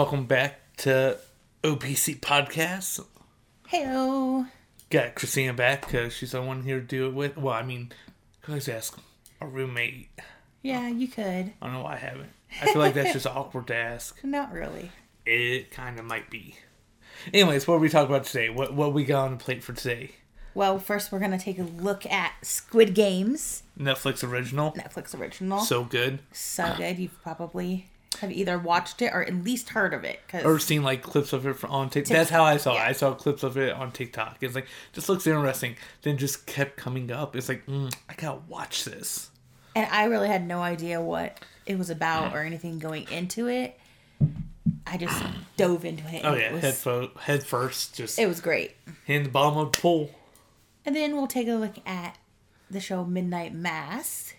Welcome back to OPC Podcast. Heyo. Got Christina back because she's the one here to do it with. Well, I mean, I always ask a roommate? Yeah, you could. I don't know why I haven't. I feel like that's just awkward to ask. Not really. It kind of might be. Anyways, what are we talking about today? What what we got on the plate for today? Well, first we're gonna take a look at Squid Games, Netflix original. Netflix original. So good. So good. You've probably have either watched it or at least heard of it. Cause Or seen like clips of it on TikTok. That's how I saw it. I saw clips of it on TikTok. It's like just looks interesting. Then just kept coming up. It's like mm, I gotta watch this. and I really had no idea what it was about or anything going into it. I just dove into it. Oh yeah, it was, head, fo- head first, just it was great. in the bottom of the pool, And then we'll take a look at the show Midnight Mass,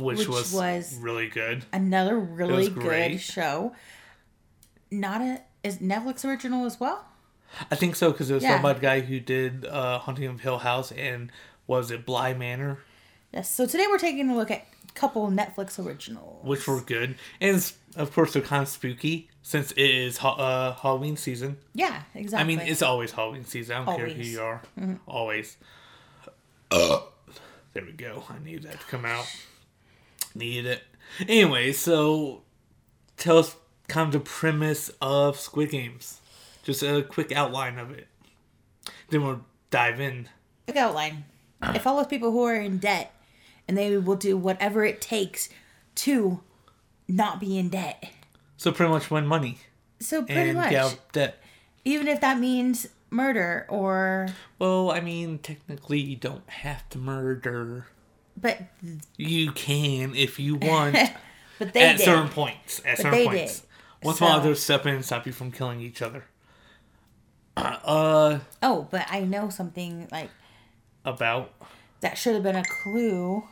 which, Which was, was- really good. another really great. good show. Not a is Netflix original as well. I think so because it was Yeah. the guy who did uh, Haunting of Hill House and was it Bly Manor, Yes. So today we're taking a look at a couple Netflix originals. which were good, and of course they're kind of spooky since it is uh, Halloween season. Yeah, exactly. I mean, it's always Halloween season. I don't care who Always. you are. Mm-hmm. Always. There we go. I need that to come out. Need it. Anyway, so tell us kind of the premise of Squid Games. Just a quick outline of it. Then we'll dive in. Quick outline. It follows people who are in debt, and they will do whatever it takes to not be in debt. So pretty much win money So pretty and much, get out debt. even if that means murder or, Well, I mean, technically, you don't have to murder. But You can if you want. but they at did. certain points. At certain they points. did. Once in a while, So- they'll step in and stop you from killing each other. Uh, Oh, but I know something like about that should have been a clue.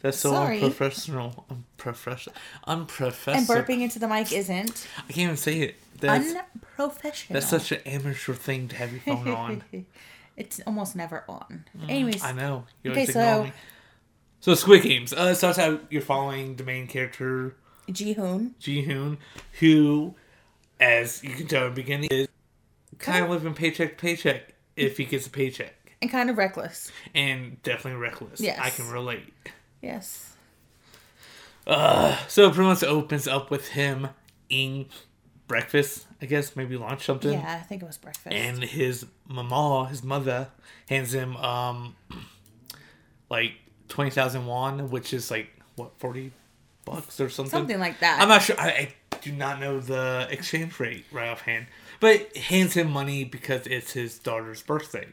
that's so Sorry. unprofessional. Unprofessional. Unprofessional. And burping into the mic isn't I can't even say it. That's unprofessional. that's such an amateur thing to have your phone on. it's almost never on. Anyways, I know. You Okay, so- me. So Squid Games. Uh, so that's how you're following the main character Ji Hoon. Ji Hoon, who, as you can tell in the beginning, is kind of living paycheck to paycheck if he gets a paycheck. and kind of reckless. and definitely reckless. Yes. I can relate. Yes. Uh, So it pretty much opens up with him eating breakfast, I guess, maybe lunch something. Yeah, I think it was breakfast. And his mama, his mother, hands him um like twenty thousand won, which is like what forty bucks or something. Something like that. I'm not sure. I, I do not know the exchange rate right offhand, but hands him money because it's his daughter's birthday.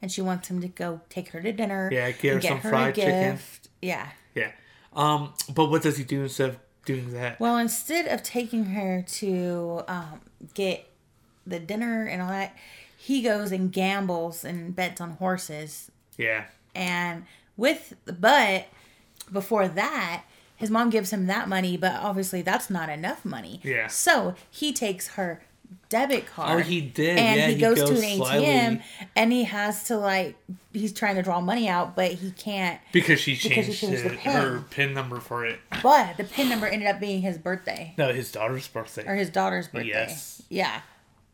and she wants him to go take her to dinner. Yeah, get her some fried chicken. Yeah. Yeah. Um. But what does he do instead of doing that? Well, instead of taking her to um, get the dinner and all that, he goes and gambles and bets on horses. Yeah. And with but before that, his mom gives him that money, but obviously that's not enough money. Yeah. So he takes her debit card. Oh, he did. And Yeah, he he goes, goes to an slyly. ATM and he has to like he's trying to draw money out, but he can't. Because she Because changed, he changed it- pin. her pin number for it. But the pin number ended up being his birthday No, his daughter's birthday. or his daughter's birthday. Yes. Yeah.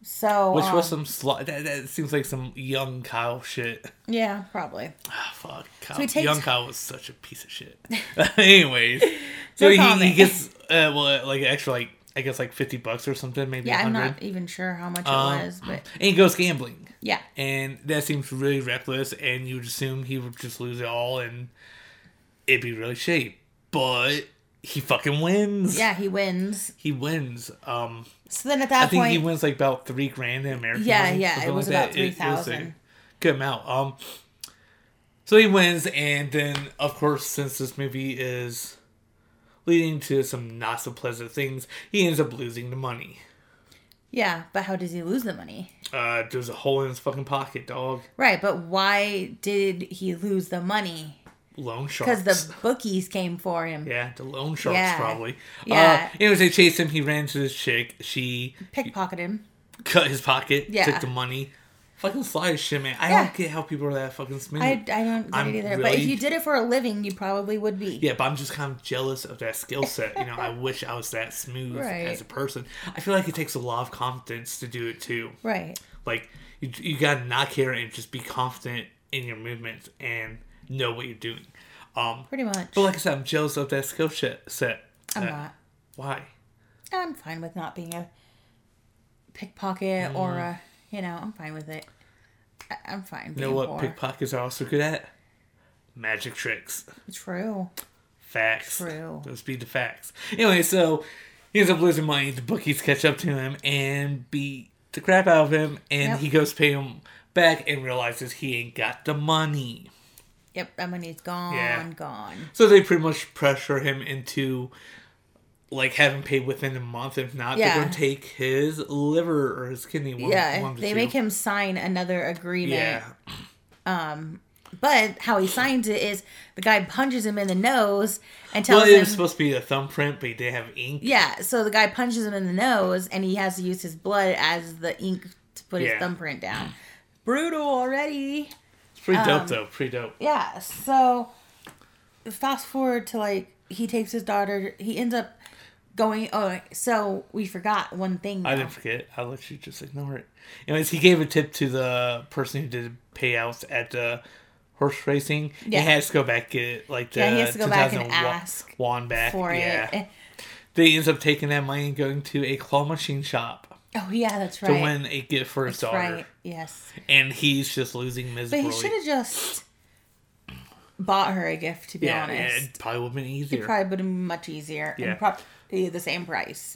So Which was um, some sli- that, that seems like some young Kyle shit. yeah, probably. Ah, fuck. Kyle. he takes- young Kyle was such a piece of shit. Anyways, so he, he gets uh, well, like extra, like I guess, like fifty bucks or something, maybe. Yeah, I'm not even sure how much it Um, was, but And he goes gambling, yeah. and that seems really reckless. And you would assume he would just lose it all, and it'd be really shitty. But he fucking wins. Yeah, he wins. he wins. Um, So then at that I think point, he wins like about three grand in American Yeah, money, yeah, it was like about that. It- it a 3,000. Good amount. Um, so he wins, and then of course, since this movie is leading to some not so pleasant things, he ends up losing the money. yeah, but how does he lose the money? Uh, there's a hole in his fucking pocket, dog. Right, but why did he lose the money? Loan sharks. Because the bookies came for him. yeah, the loan sharks Yeah. probably. Yeah. Uh, anyways, they chased him. He ran to this chick. She Pickpocket him. cut his pocket, Yeah. took the money. Fucking slide shit, man. I Yeah. don't get how people are that fucking smooth. I, I don't get it either. But if you did it for a living, you probably would be. yeah, but I'm just kind of jealous of that skill set. You know, I wish I was that smooth Right. as a person. I feel like it takes a lot of confidence to do it too. Right. Like you, you gotta not care and just be confident in your movements and know what you're doing. Um, Pretty much. but like I said, I'm jealous of that skill set. set. I'm Uh, not. Why? I'm fine with not being a pickpocket or a, you know, I'm fine with it. I, I'm fine. You know what poor. pickpockets are also good at? Magic tricks. True. Facts. True. Those be the facts. Anyway, so he ends up losing money. The bookies catch up to him and beat the crap out of him, and Yep. he goes to pay him back and realizes he ain't got the money. Yep, that money's gone, Yeah. gone. So they pretty much pressure him into like having paid within a month. If not, Yeah. they're gonna take his liver or his kidney. One, Yeah, one they two. make him sign another agreement. Yeah, Um, But how he signs it is the guy punches him in the nose and tells well, it him. was supposed to be a thumbprint, but he did have ink. yeah, so the guy punches him in the nose and he has to use his blood as the ink to put his thumbprint down. Brutal already. It's pretty Um, dope, though. Pretty dope. Yeah, so fast forward to like he takes his daughter. He ends up going. Oh, so we forgot one thing. I didn't forget. I'll let you just ignore it. Anyways, he gave a tip to the person who did payouts at the horse racing. Yeah. He has to go back get like the Yeah, he has to go back and ask wand back. for yeah. it. They ends up taking that money and going to a claw machine shop Oh yeah, that's right. to win a gift for his That's daughter. right. Yes, And he's just losing but he should have just bought her a gift. To be yeah, honest, yeah, it probably would have been easier. it probably would have been much easier Yeah. and probably the same price.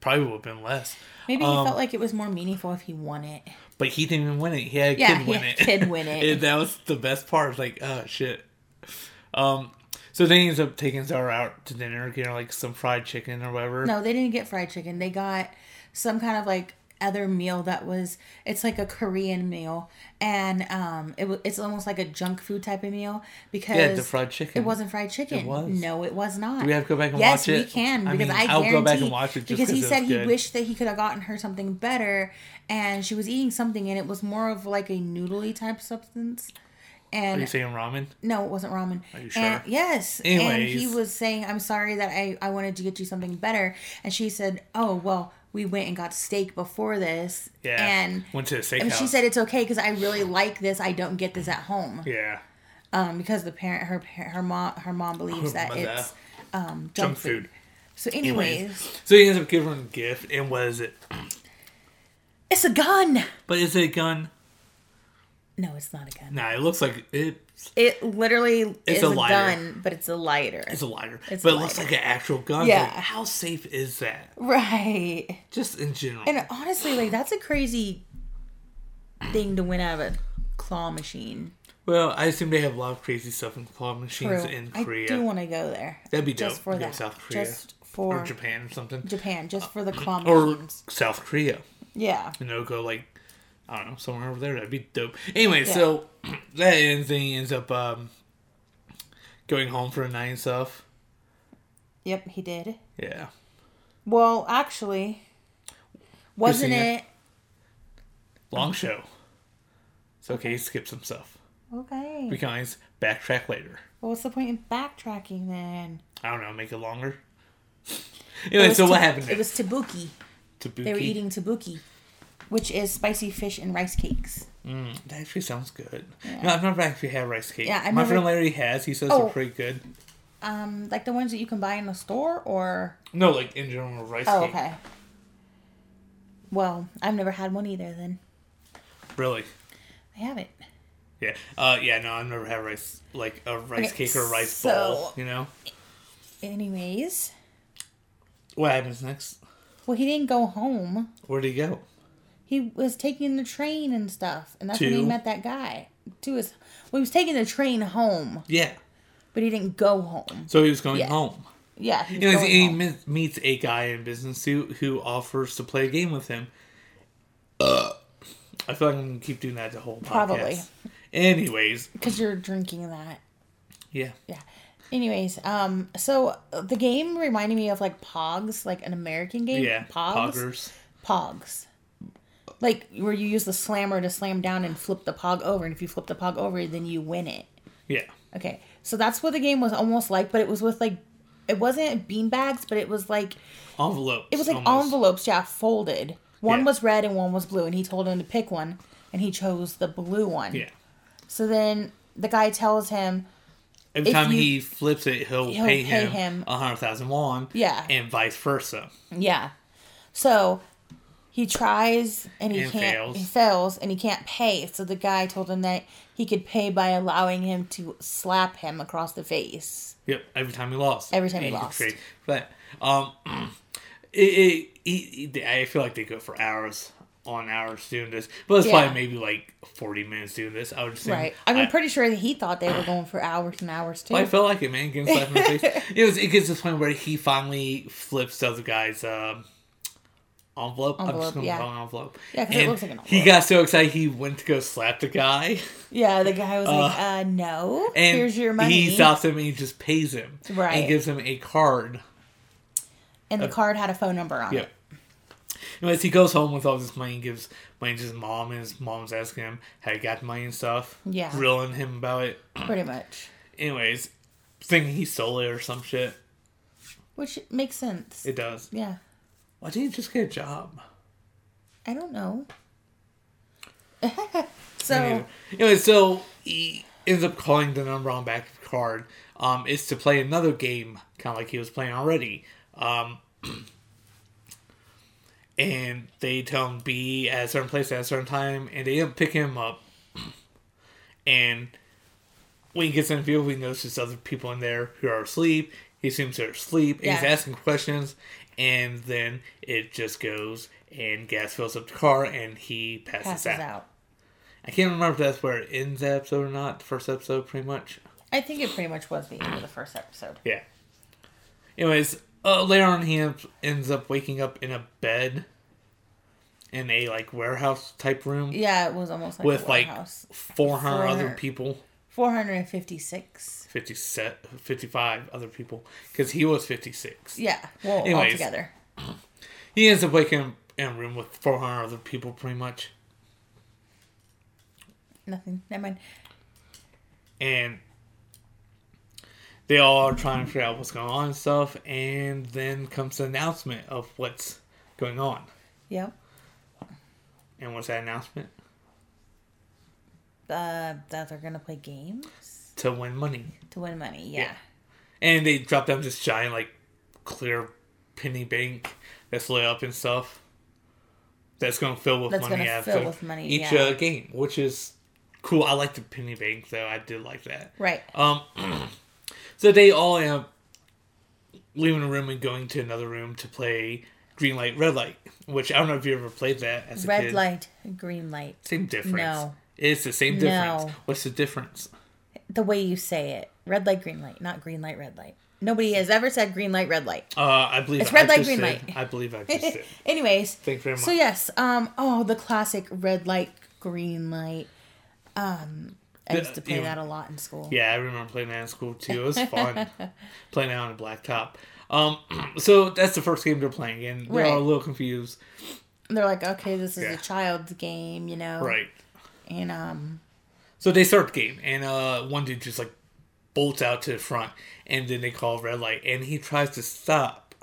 probably would have been less. Maybe he Um, felt like it was more meaningful if he won it. But he didn't even win it. He had a Yeah, kid he win had it. kid win it. And that was the best part. Like, oh shit. Um. So then he ends up taking Zara out to dinner, getting like some fried chicken or whatever. No, they didn't get fried chicken. They got some kind of like other meal that was it's like a Korean meal and um it was it's almost like a junk food type of meal because Yeah, the fried chicken. it wasn't fried chicken. It was. No, it was not. Do we have to go back and yes, watch it? Yes, we can I because mean, I, I'll go back and watch it just because he said he good. wished that he could have gotten her something better and she was eating something and it was more of like a noodly type substance. Are you And saying ramen? no, it wasn't ramen. Are you And, sure? yes. And he was saying, I'm sorry that I, I wanted to get you something better. And she said, Oh, well, we went and got steak before this. Yeah. And, went to the steakhouse. and she said, It's okay because I really like this. I don't get this at home. "Yeah, Um, because the parent, her her mom, her mom believes that Mother. it's um, junk, junk food. food." So, Anyways. anyways, So he ends up giving her a gift, and what is it? it's a gun. But is it a gun? No, it's not a gun. Nah, it looks like it's It literally It's is a a, lighter. gun, but it's a lighter. it's a lighter, It's but a it looks like an actual gun. Yeah. Like, how safe is that? right. Just in general. And honestly, like that's a crazy thing to win out of a claw machine. well, I assume they have a lot of crazy stuff in claw machines True. in Korea. I do want to go there. That'd be dope. Just for Go that. South Korea. Just for or Japan or something. Japan, just for the uh, claw machines. Or. South Korea. Yeah. You know, go like I don't know, somewhere over there. That'd be dope. Anyway, Yeah. so that he ends up um going home for a night and stuff. Yep, he did. Yeah. Well, actually, wasn't it? Long show. It's okay, he skipped some stuff. Okay. We can always backtrack later. Well, what's the point in backtracking then? I don't know, make it longer. Anyway, so ta- what happened It was tabuki. Tabuki. They were eating tabuki, which is spicy fish and rice cakes. Mm, that actually sounds good. No, I've never actually had rice cake. Yeah, I My never- friend Larry has. He says Oh. they're pretty good. Um, like the ones that you can buy in the store, or No, like in general, rice oh, cake. okay. Well, I've never had one either. Then Really? I haven't. Yeah. Uh, yeah. No, I've never had rice like a rice Okay, cake or rice so- ball. You know. Anyways, What happens next? well, he didn't go home. Where'd he go? He was taking the train and stuff, and that's when he met that guy. To his, well, he was taking the train home, Yeah. but he didn't go home. So he was going Yeah. home. Yeah, he was going he home. me- meets a guy in business suit who offers to play a game with him. Uh, I feel like I'm gonna keep doing that the whole podcast. Probably. Anyways, because you're drinking that. yeah. Yeah. Anyways, um, so the game reminded me of like Pogs, like an American game. Yeah. Pogs. Poggers. Pogs. Like where you use the slammer to slam down and flip the pog over, and if you flip the pog over, then you win it. Yeah. Okay, so that's what the game was almost like, but it was with like, it wasn't bean bags, but it was like Envelopes. it was like almost. envelopes, yeah, folded. One Yeah. was red and one was blue, and he told him to pick one, and he chose the blue one. Yeah. So then the guy tells him, Every time you- he flips it, he'll, He'll pay, pay him him- a hundred thousand won. Yeah. And vice versa. Yeah. So he tries and he And can't fails. he fails and he can't pay. So the guy told him that he could pay by allowing him to slap him across the face. Yep. Every time he lost. Every time he can lost. But um, it, it, he, he- I feel like they go for hours on hours doing this, but it's Yeah. probably maybe like forty minutes doing this. I would think. Right. I mean, I, pretty sure that he thought they were going for hours and hours too. I felt like it, man. Getting slapped in the face. It was. It gets to the point where he finally flips the other guy's um, envelope. I'm just gonna yeah. call envelope. Yeah, 'cause it looks like an He got so excited he went to go slap the guy, yeah, the guy was like, uh, no, and here's your money. he stops him and he just pays him. Right. And gives him a card. and the card had a phone number on Yeah. it. Anyways, he goes home with all this money and gives money to his mom, and his mom's asking him how he got the money and stuff. Yeah. Grilling him about it. Pretty much. Anyways, thinking he stole it or some shit. Which makes sense. It does. yeah. Why didn't you just get a job? I don't know. so, Anyway, anyway, so he ends up calling the number on back of the card. Um, is to play another game, kind of like he was playing already. Um, and they tell him be at a certain place at a certain time, and they end up picking him up. And when he gets in the vehicle, he notices other people in there who are asleep. He assumes they're asleep, and he's asking questions, and then it just goes, and gas fills up the car, and he passes, passes out. out. I can't remember if that's where it ends the episode or not. The first episode, pretty much. I think it pretty much was the end of the first episode. Yeah. Anyways, uh, later on, he ends- up waking up in a bed in a like warehouse type room Yeah, it was almost like with like warehouse. 400 other people, 456. 50 set, 55 other people, because he was 56. Yeah, well, Anyways. all together. He ends up waking up in a room with 400 other people, pretty much. Nothing. Never mind. and they all are trying to figure out what's going on and stuff and then comes the announcement of what's going on Yep. and what's that announcement Uh, that they're gonna play games to win money to win money. Yeah. Yeah. and they drop down this giant like clear penny bank that's lit up and stuff that's going to fill with That's money gonna after fill with money, each yeah. uh, game which is cool i like the penny bank though i did like that Right. Um, so they all end up leaving the room and going to another room to play green light, red light. Which I don't know if you ever played that as a Red kid. light, green light. Same difference. No. It's the same difference. No. What's the difference? The way you say it. Red light, green light, not green light, red light. Nobody has ever said green light, red light. Uh, I believe It's red I light, green did. light. I believe I just did. Anyways, Thank you very much. so yes, um, oh, the classic red light, green light. Um, I used to play you- that a lot in school. Yeah, I remember playing that in school too. It was fun playing that on a blacktop. Um, so that's the first game they're playing, and they're all a little confused. They're like, okay, this is Yeah. a child's game, you know. Right. And um, So they start the game, and uh, one dude just like bolts out to the front, and then they call red light, and he tries to stop.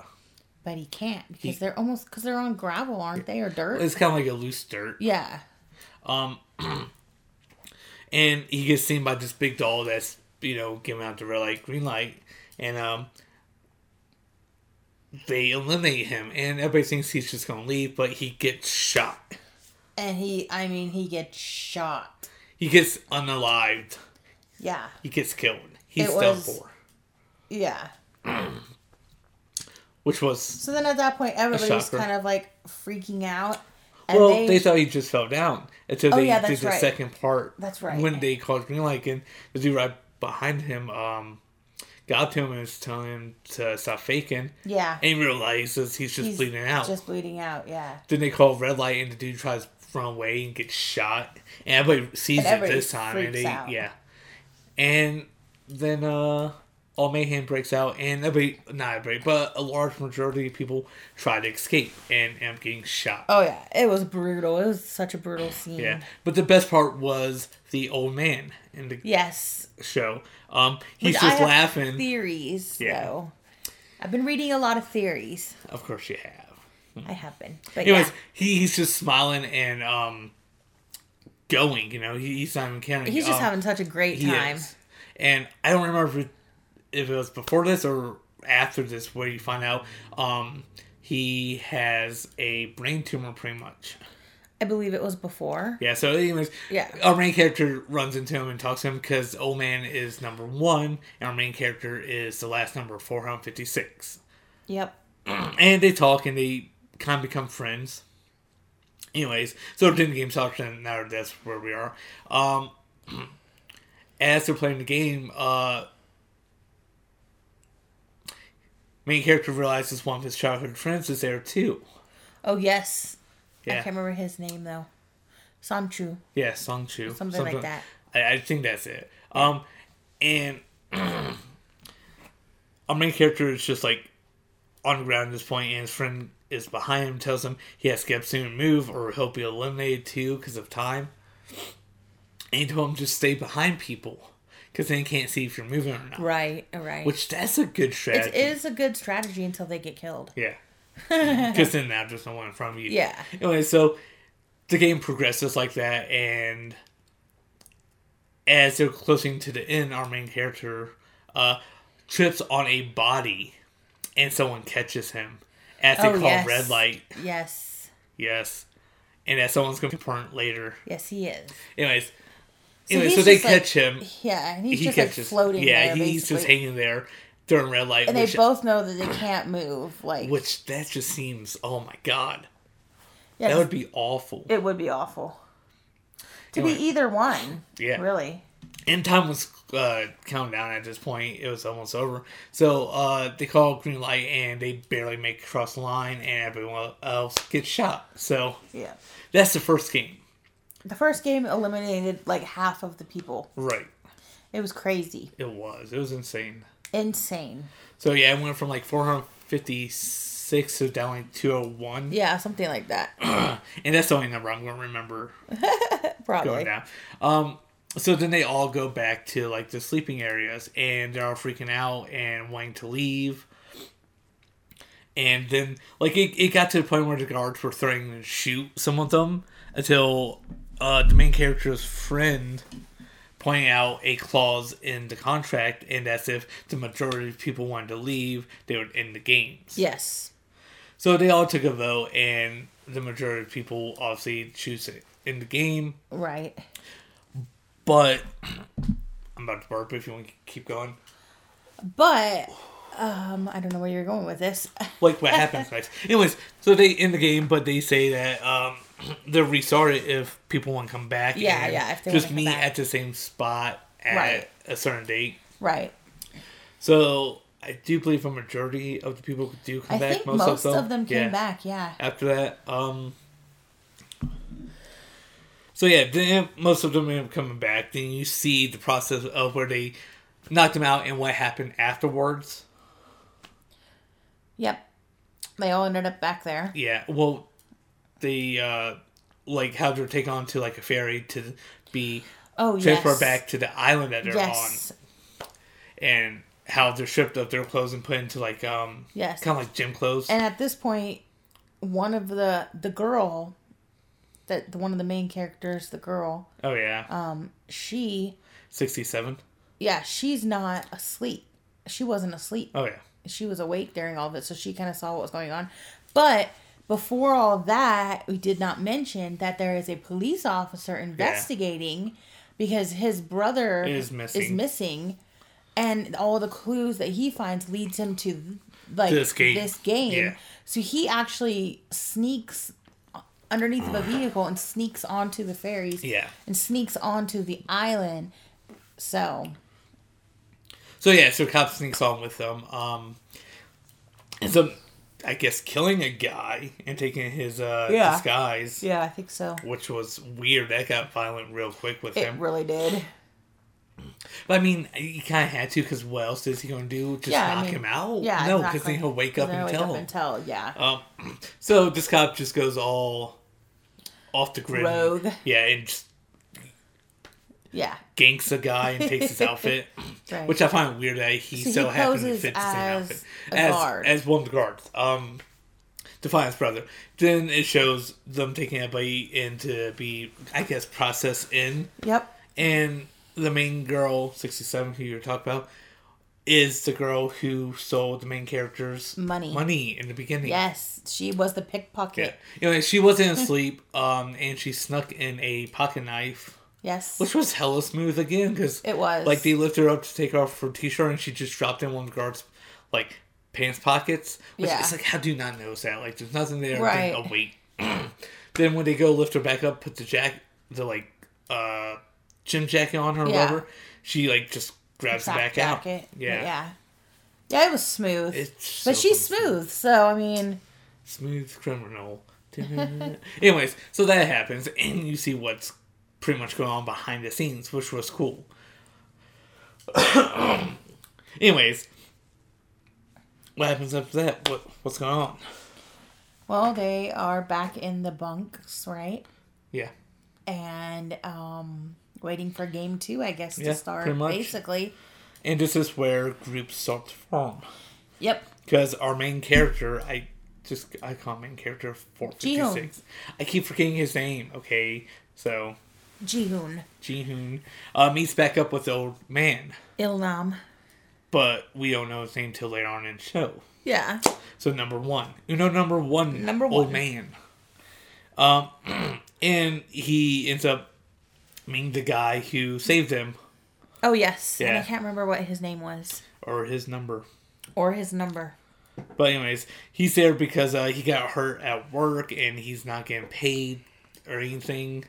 but he can't because they're almost because they're on gravel, aren't they, or dirt? It's kind of like a loose dirt, yeah. um, and he gets seen by this big doll that's you know giving out the red light, green light, and um, they eliminate him, and everybody thinks he's just gonna leave, but he gets shot. And he, I mean, he gets shot. He gets unalived. Yeah. He gets killed. He's It done for, Yeah. which was So then at that point, everybody was kind of like freaking out. And Well, they, they, thought he just fell down until Oh, they yeah, did the right. second part. That's right. When they called green light, and the dude right behind him um, got to him and was telling him to stop faking. yeah. And he realizes he's just He's bleeding out. Just bleeding out, yeah. Then they call red light, and the dude tries run away and gets shot. And everybody sees And it this time, and they out. yeah. And then uh, all mayhem breaks out, and everybody, not everybody, but a large majority of people try to escape and end up getting shot. Oh yeah, it was brutal. It was such a brutal scene. Yeah, but the best part was the old man in the Yes. show. Um, he's Which just laughing. Theories. Yeah. So. I've been reading a lot of theories. Of course, you have. I have been. But Anyways, yeah. he, he's just smiling and um, going. You know, he, he's not even caring. He's just Um, having such a great time. And I don't remember if it, if it was before this or after this where you find out um, he has a brain tumor, pretty much. I believe it was before. Yeah, so anyways, Yeah. our main character runs into him and talks to him because Old Man is number one, and our main character is the last number, 456. Yep. And they talk and they kind of become friends. Anyways, so the game and now that's where we are. Um, as they're playing the game, uh, main character realizes one of his childhood friends is there too. Oh yes. I can't remember his name though. Sanchu. Yeah, Song Chu. Something like that. I, I think that's it. Um, and our main character is just like on the ground at this point, and his friend is behind him, tells him he has to get up soon and move, or he'll be eliminated too because of time. And he told him just stay behind people because then he can't see if you're moving or not. Right. Right. Which that's a good strategy. is a good strategy until they get killed. Yeah. Because then now just no one in front of you. Yeah. Anyway, so the game progresses like that, and as they're closing to the end, our main character uh, trips on a body, and someone catches him. They Oh, yes. red light, Yes. yes, and that someone's going to confront later. Yes, he is. Anyways, So anyway, so they like- catch him. Yeah, and he's he just catches, like floating Yeah, there. he's just hanging there during red light, And they both know that they can't move. Like, which that just seems. Oh my god, yeah, that would be awful. it would be awful. To Anyway. be either one. Yeah. Really. And time was uh, counting down at this point. It was almost over. So uh, they call green light, and they barely make cross the line, and everyone else gets shot. So Yeah. that's the first game, The first game eliminated like half of the people. right? It was crazy. It was. It was insane. Insane. So yeah, it went from like 456 to down like 201, Yeah, something like that. and that's the only number I'm going to remember Probably. going down. Um, so then they all go back to like the sleeping areas, and they're all freaking out and wanting to leave. And then, like, it, it got to the point where the guards were threatening to shoot some of them until uh, the main character's friend pointing out a clause in the contract, and that's if the majority of people wanted to leave, they would end the games. Yes. So they all took a vote, and the majority of people obviously choose it in the game. Right. But I'm about to burp if you want to keep going. But um I don't know where you're going with this. Like what happens next. Anyways, so they in the game, but they say that um, they'll restart it if people want to come back. Yeah, and yeah, if they just wanna meet back. at the same spot at Right. a certain date. right. So I do believe a majority of the people do come I back. think most, of, them. came Yeah. back, yeah. after that. Um. So yeah, then most of them end up coming back. Then you see the process of where they knocked them out and what happened afterwards. Yep. They all ended up back there. Yeah, well, they uh, like how they're taken on to like a ferry to be Oh transported yes. back to the island that they're Yes. on, and how they're stripped of their clothes and put into like um Yes. kind of like gym clothes. And at this point, one of the the girl that the one of the main characters, the girl, oh yeah, um, she sixty-seven. yeah, she's not asleep. She wasn't asleep. Oh yeah, She was awake during all of it, so she kind of saw what was going on. But before all that, we did not mention that there is a police officer investigating because his brother Is missing. is missing, and all the clues that he finds leads him to like This game. this game. Yeah. So he actually sneaks underneath of a vehicle and sneaks onto the ferries yeah. and sneaks onto the island. So So yeah, so cop sneaks on with them. Um, and so I guess killing a guy and taking his uh, Yeah. disguise, yeah, I think so. which was weird. That got violent real quick with It him. It really did. But I mean, he kind of had to because what else is he going to do? Just Yeah, I knock mean, him out? Yeah, no, because exactly. then he'll wake up and he'll tell wake him. and tell, yeah. Um, so this cop just goes all off the grid. Rogue. Yeah, and just Yeah. ganks a guy and takes his outfit, Right. which I find weird that he So he happens to fit the same outfit as guard. as one of the guards. Um, Defiance brother. Then it shows them taking everybody in to be, I guess, processed in, Yep. and the main girl, sixty seven, who you're talking about, is the girl who sold the main character's Money. money in the beginning. Yes, she was the Yeah. pickpocket. Anyway, she wasn't asleep, um, and she snuck in a pocket knife, Yes. which was hella smooth again, because It was. like they lifted her up to take off her t-shirt, and she just dropped in one of the guards, like pants pockets. Which Yeah. it's like, how do you not notice that? Like, there's nothing there. Right. Then, oh wait. then when they go lift her back up, put the jack, the like, uh, gym jacket on her, or Yeah. whatever. She like just grabs it back jacket. out. Yeah. Yeah. Yeah, it was smooth. It's but so she's smooth, so I mean, smooth criminal. Anyways, so that happens, and you see what's pretty much going on behind the scenes, which was cool. Anyways, what happens after that? What what's going on? well, they are back in the bunks, right? Yeah, And um waiting for game two, I guess, Yeah, to start. Basically. and this is where groups start to form Yep. because our main character, I just I call main character four fifty six. I keep forgetting his name. Okay, so Jihoon. Jihoon uh, meets back up with the old man. Ilnam. but we don't know his name till later on in the show. Yeah. So number one, you know, number one, Number one, old man. Um, and he ends up being the guy who saved him, Oh yes. And I can't remember what his name was. or his number. Or his number. But anyways, he's there because uh, he got hurt at work and he's not getting paid or anything,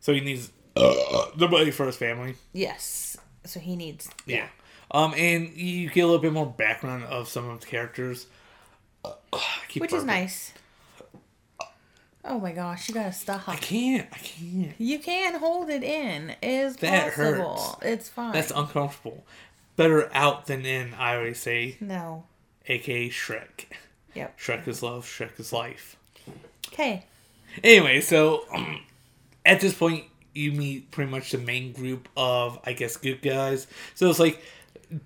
so he needs uh, the money for his family. Yes. So he needs Yeah. Um, and you get a little bit more background of some of the characters. Keep Which is nice. Oh my gosh, you gotta stop. I can't. I can't. You can hold it in. It's That possible. hurts. It's fine. That's uncomfortable. Better out than in, I always say, no. aka Shrek. Yep. Shrek is love, Shrek is life. Okay. Anyway, so um, at this point, you meet pretty much the main group of, I guess, good guys. So it's like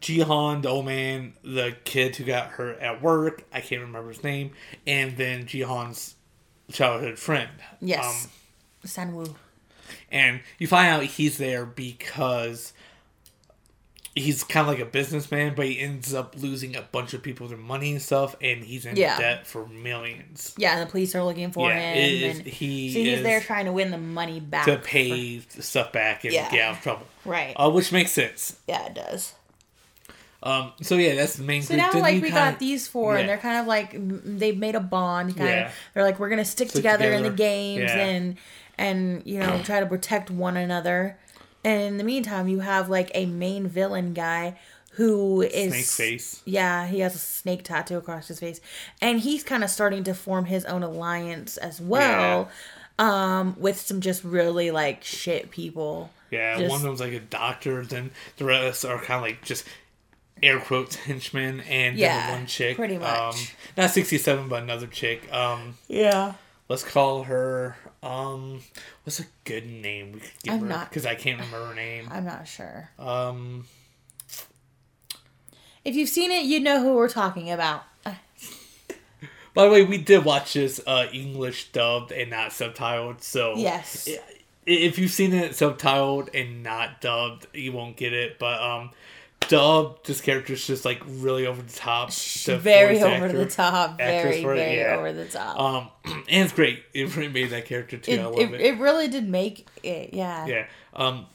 Jihan, the old man, the kid who got hurt at work, I can't remember his name, and then Jihan's childhood friend. Yes. Um, Sanwoo. and you find out he's there because he's kind of like a businessman, but he ends up losing a bunch of people their money and stuff, and he's in Yeah. debt for millions. Yeah, and the police are looking for yeah, him. is, and he so he's there trying to win the money back. to for- pay the stuff back and Yeah. get out of trouble, right. uh, which makes sense. yeah, it does. Um, so yeah, that's the main. So group. now, Then like, we kinda- got these four, yeah. and they're kind of like they've made a bond. Kind Yeah. of, they're like, we're gonna stick, Stick together, in the games Yeah. and and you know try to protect one another. And in the meantime, you have like a main villain guy who is Snake face. Yeah, he has a snake tattoo across his face, and he's kind of starting to form his own alliance as well. Um, with some just really like shit people. Yeah, Just- one of them's like a doctor. Then the rest are kind of like just air quotes henchmen, and Yeah, one chick, pretty Um, much. not sixty-seven, but another chick. Um, Yeah. let's call her. Um, what's a good name we could give I'm her? not- Because I can't remember her name. I'm not sure. Um, If you've seen it, you know who we're talking about. by the way, we did watch this uh, English dubbed and not subtitled. So Yes. if you've seen it subtitled and not dubbed, you won't get it. But um, dubbed, this character's just like really over the top. The very over actor- the top. Very, very yeah. over the top. Um, and it's great. It really made that character too. it, I love it, it. it really did make it. Yeah. Yeah. Um,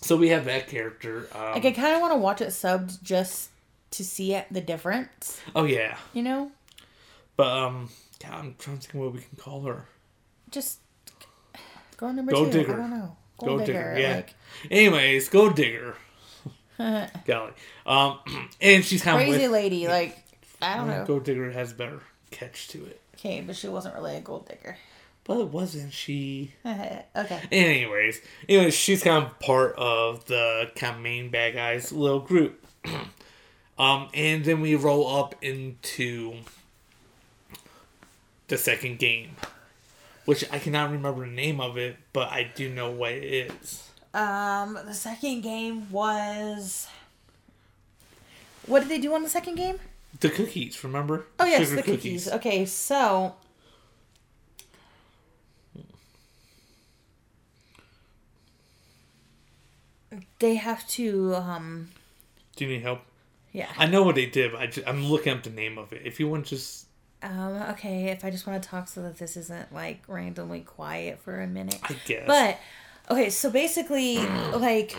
so we have that character. Um, Like I kind of want to watch it subbed just to see it, the difference. oh yeah, You know, but um, God, I'm trying to think what we can call her. just go number Go two. digger. I don't know. Go digger, yeah. Like Anyways, go digger. Golly. Um, and she's kind of crazy with. lady. Like I don't know. Gold digger has better catch to it. Okay, but she wasn't really a gold digger. But wasn't she? okay. Anyways, anyways, she's kind of part of the kind of main bad guys little group. um, and then we roll up into the second game, which I cannot remember the name of it, but I do know what it is. Um, the second game was. What did they do on the second game? The cookies, remember? Oh yes, the cookies. Okay, so they have to um Do you need help? yeah. I know what they did, but I just, I'm looking up the name of it. If you want, just Um okay, if I just want to talk so that this isn't like randomly quiet for a minute. I guess. But okay, so basically like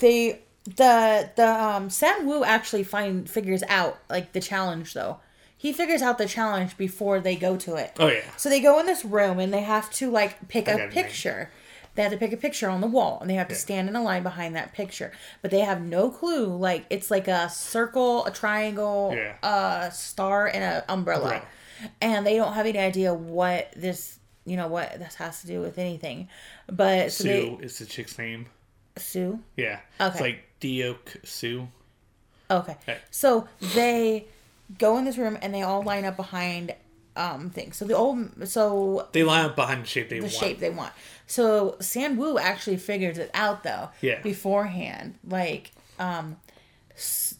they the the um Sam Wu actually find figures out like the challenge though. He figures out the challenge before they go to it. oh yeah, So they go in this room and they have to like pick I a picture. They have to pick a picture on the wall and they have to stand in a line behind that picture. But they have no clue. Like it's like a circle, a triangle, Yeah. a star, and an umbrella. Right. And they don't have any idea what this you know what this has to do with anything. But so Sue they is the chick's name. Sue. Yeah, Okay. it's like Dioke Sue. Okay. Okay. So they go in this room and they all line up behind um things. So the old so They line up behind the shape they the want. shape they want. So San Wu actually figures it out though. Yeah. Beforehand, like, um,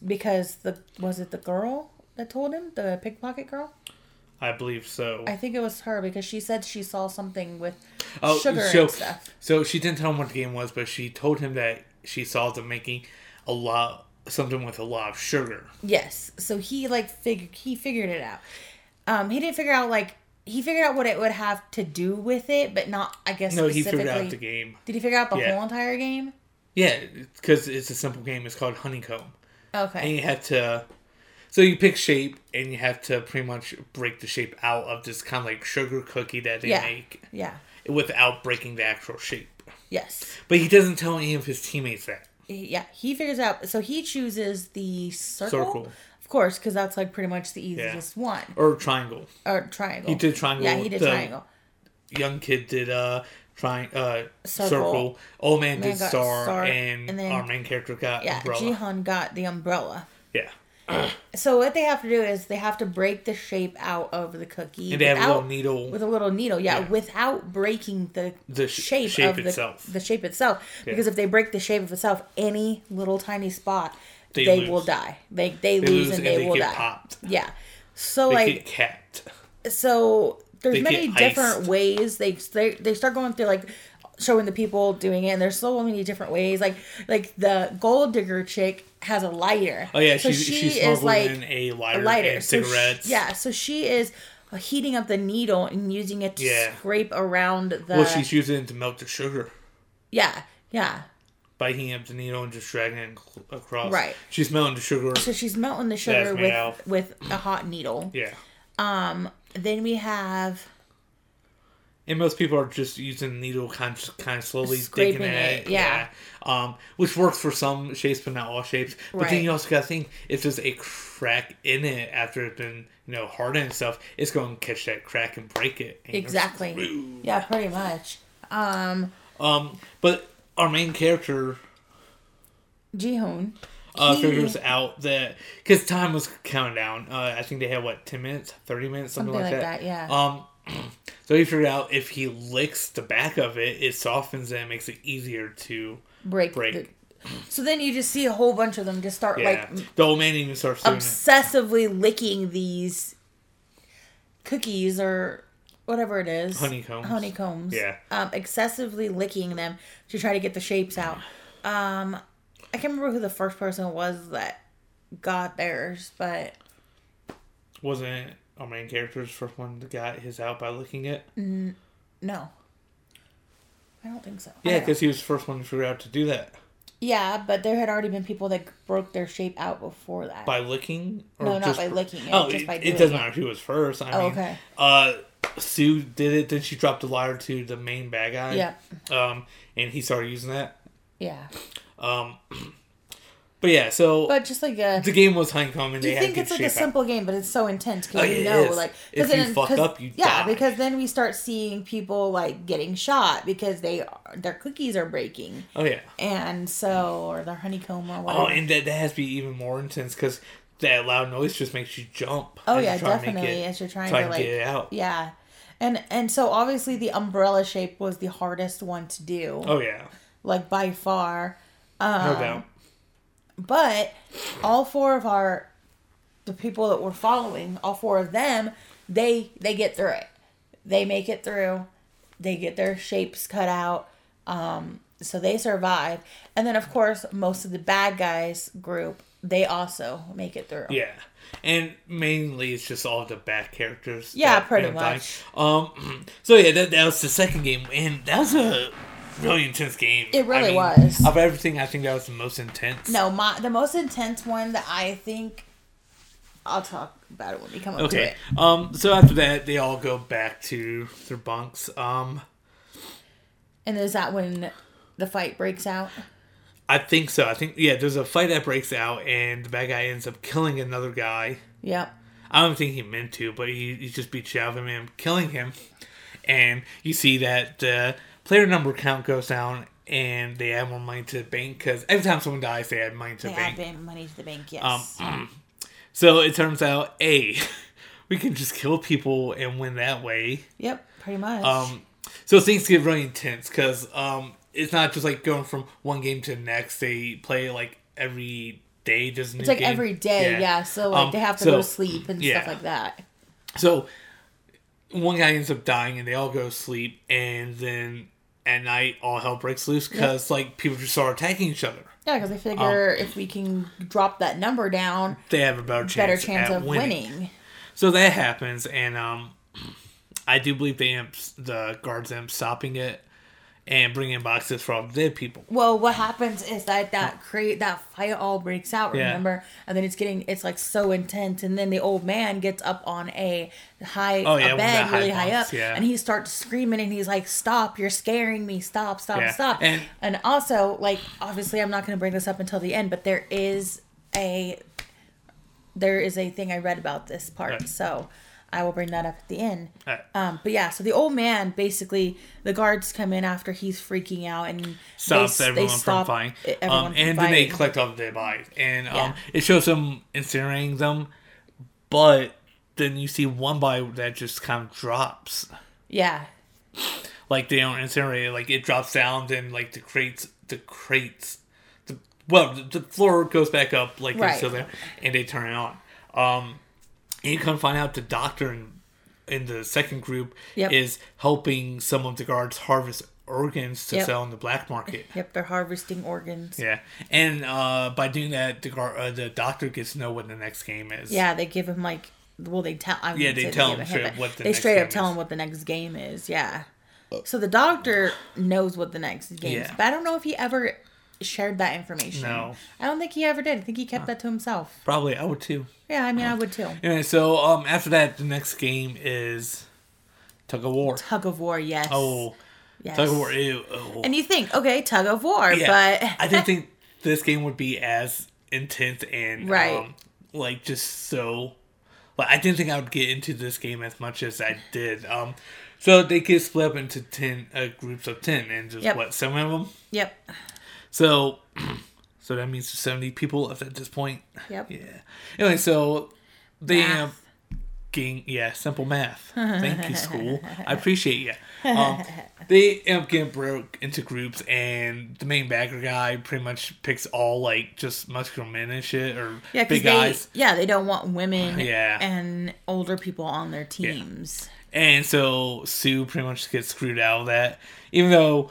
because the was it the girl that told him the pickpocket girl? I believe so. I think it was her because she said she saw something with oh, sugar so and stuff. so she didn't tell him what the game was, but she told him that she saw them making a lot something with a lot of sugar. Yes. So he like figured he figured it out. Um, he didn't figure out like he figured out what it would have to do with it, but not I guess No, he figured out the game. Did he figure out the Yeah. whole entire game? Yeah, because it's a simple game. It's called Honeycomb, Okay. and you have to. So you pick shape, and you have to pretty much break the shape out of this kind of like sugar cookie that they Yeah. make Yeah. without breaking the actual shape. Yes. But he doesn't tell any of his teammates that. yeah, he figures out. So he chooses the circle, Circle. of course, because that's like pretty much the easiest one Or triangle. or triangle. He did triangle. Yeah, he did triangle. Young kid did uh tri- uh Circle. circle. Old man, Man did star, star, and, and then- our main character got Yeah, umbrella. Jihan got the umbrella. Yeah. So what they have to do is they have to break the shape out of the cookie And they have a little needle. with a little needle. Yeah, Yeah. without breaking the The sh- shape, shape of the, itself. the shape itself. Because if they break the shape of itself, any little tiny spot, They they, will die. They they, They lose, lose and they, they will get die. popped. Yeah. So They like get capped. so there's many different ways they, they they start going through like showing the people doing it and there's so many different ways like like the gold digger chick has a lighter Oh yeah, so she, she, smuggled in a lighter, a lighter So she- cigarettes. yeah so she is heating up the needle and using it to Yeah. scrape around the Well, she's using it to melt the sugar yeah yeah by heating up the needle and just dragging it across. Right. She's melting the sugar. so she's melting the sugar with with a hot needle Yeah. Um then we have And most people are just using the needle kind of, kind of slowly Scraping digging it, it. yeah. Um, which works for some shapes, but not all shapes. But then you also got to think if there's a crack in it after it's been you know hardened and stuff, it's going to catch that crack and break it. and exactly yeah pretty much um Um, but our main character Jihoon uh, he- figures out that because time was counting down. Uh, I think they had what ten minutes, thirty minutes, something, Something like, like that. that, yeah. Um, so he figured out if he licks the back of it, it softens it and makes it easier to break. break. the- so then you just see a whole bunch of them just start yeah, like the old man even starts doing it. obsessively licking these cookies or whatever it is. Honeycombs. Honeycombs. Yeah. Um, excessively licking them to try to get the shapes out. Um, I can't remember who the first person was that got theirs, but Wasn't our main character's first one that got his out by licking it? no. I don't think so. Yeah, because he was the first one to figure out to do that yeah, but there had already been people that broke their shape out before that. by licking. No, not by licking it, Oh, just by it, doing it doesn't matter who was first. I Oh, mean, okay. Uh, Sue did it. Then she dropped the lighter to the main bad guy. Yeah. Um, and he started using that. yeah. Um, But yeah, so But just like a the game was honeycomb, and they you think it's like a out. simple game, but it's so intense because Oh, yeah, it know, like, If then- you fuck 'cause- up, you yeah, die. because then we start seeing people like getting shot because they their cookies are breaking, Oh yeah. and so or their honeycomb or whatever. Oh, and that, that has to be even more intense because that loud noise just makes you jump. Oh, yeah, try to make definitely, it- as you're trying try to, like- get it out. yeah, and and so obviously the umbrella shape was the hardest one to do, Oh yeah, like by far. no Um, doubt. But all four of our the people that we're following, all four of them, they they get through it. They make it through. They get their shapes cut out. Um, so they survive. And then of course most of the bad guys group, they also make it through. Yeah, and mainly it's just all the bad characters. Yeah, pretty up dying. much. Um, so yeah, that, that was the second game, and that was a really intense game. It really I mean, was. Of everything, I think that was the most intense. No, my the most intense one that I think I'll talk about it when we come up to Okay. it. Um. So after that, they all go back to their bunks. Um. And is that when the fight breaks out? I think so. I think yeah. There's a fight that breaks out, and the bad guy ends up killing another guy. Yep. I don't think he meant to, but he, he just beats out of him killing him. And you see that the player number count goes down, and they add more money to the bank because every time someone dies, they add money to They the add bank. ban- money to the bank, yes. Um, so it turns out, a we can just kill people and win that way. yep, pretty much. Um, so things get really intense because um, it's not just like going from one game to the next. They play like every day. Just It's like every day, yeah. So like Um, they have to so- go to sleep and yeah. stuff like that. So one guy ends up dying, and they all go to sleep, and then at night all hell breaks loose because like people just start attacking each other. Yeah, because I figure Um, if we can drop that number down, They have a better chance, better chance of winning. So that happens, and um, I do believe end up, the guards up stopping it and bringing boxes for all the dead people. Well, what happens is that that create that fight all breaks out. Yeah. Remember, and then it's getting it's like so intense, and then the old man gets up on a high Oh, yeah, a bed the high really high up, yeah. and he starts screaming, and he's like, "Stop! You're scaring me! Stop! Stop! Yeah, Stop!" and- and also, like, obviously, I'm not going to bring this up until the end, but there is a there is a thing I read about this part, Right. so I will bring that up at the end. Alright. Um, but yeah, so the old man basically the guards come in after he's freaking out and stops they, everyone they stop from fighting. e- everyone Um, from and then they collect all the dead bodies, and um, Yeah. it shows them incinerating them, but then you see one body that just kind of drops. Yeah, Like they don't incinerate it, like it drops down, then like the crates, the crates, the well, the, the floor goes back up, like Right. it's still there, and they turn it on. Um, and you come find out the doctor in, in the second group Yep. is helping some of the guards harvest organs to Yep. sell in the black market. yep, they're harvesting organs. Yeah, and uh, by doing that, the gar- uh, the doctor gets to know what the next game is. Yeah, they give him like well, they tell. I Yeah, they tell give him up what the they straight up tell is. him what the next game is. Yeah, so the doctor knows what the next game is, but I don't know if he ever shared that information. No. I don't think he ever did. I think he kept that to himself. probably I would too. Yeah, I mean, I would too. Anyway, so um, after that, the next game is tug of war. Tug of war, yes. Oh, yes. tug of war. Ew. Oh. And you think, okay, tug of war, yeah, but I didn't think this game would be as intense and Right. um, like just so. Like I didn't think I would get into this game as much as I did. Um, so they get split up into ten uh, groups of ten, and just Yep. what seven of them. yep, So, so that means seventy people left at this point. yep. Yeah. Anyway, so they Math. up getting yeah simple math. Thank you, school. I appreciate you. Um, they end up getting broke into groups, and the main backer guy pretty much picks all like just muscular men and shit or Yeah, big they guys. yeah they don't want women Yeah. and older people on their teams. And so Sue pretty much gets screwed out of that, even though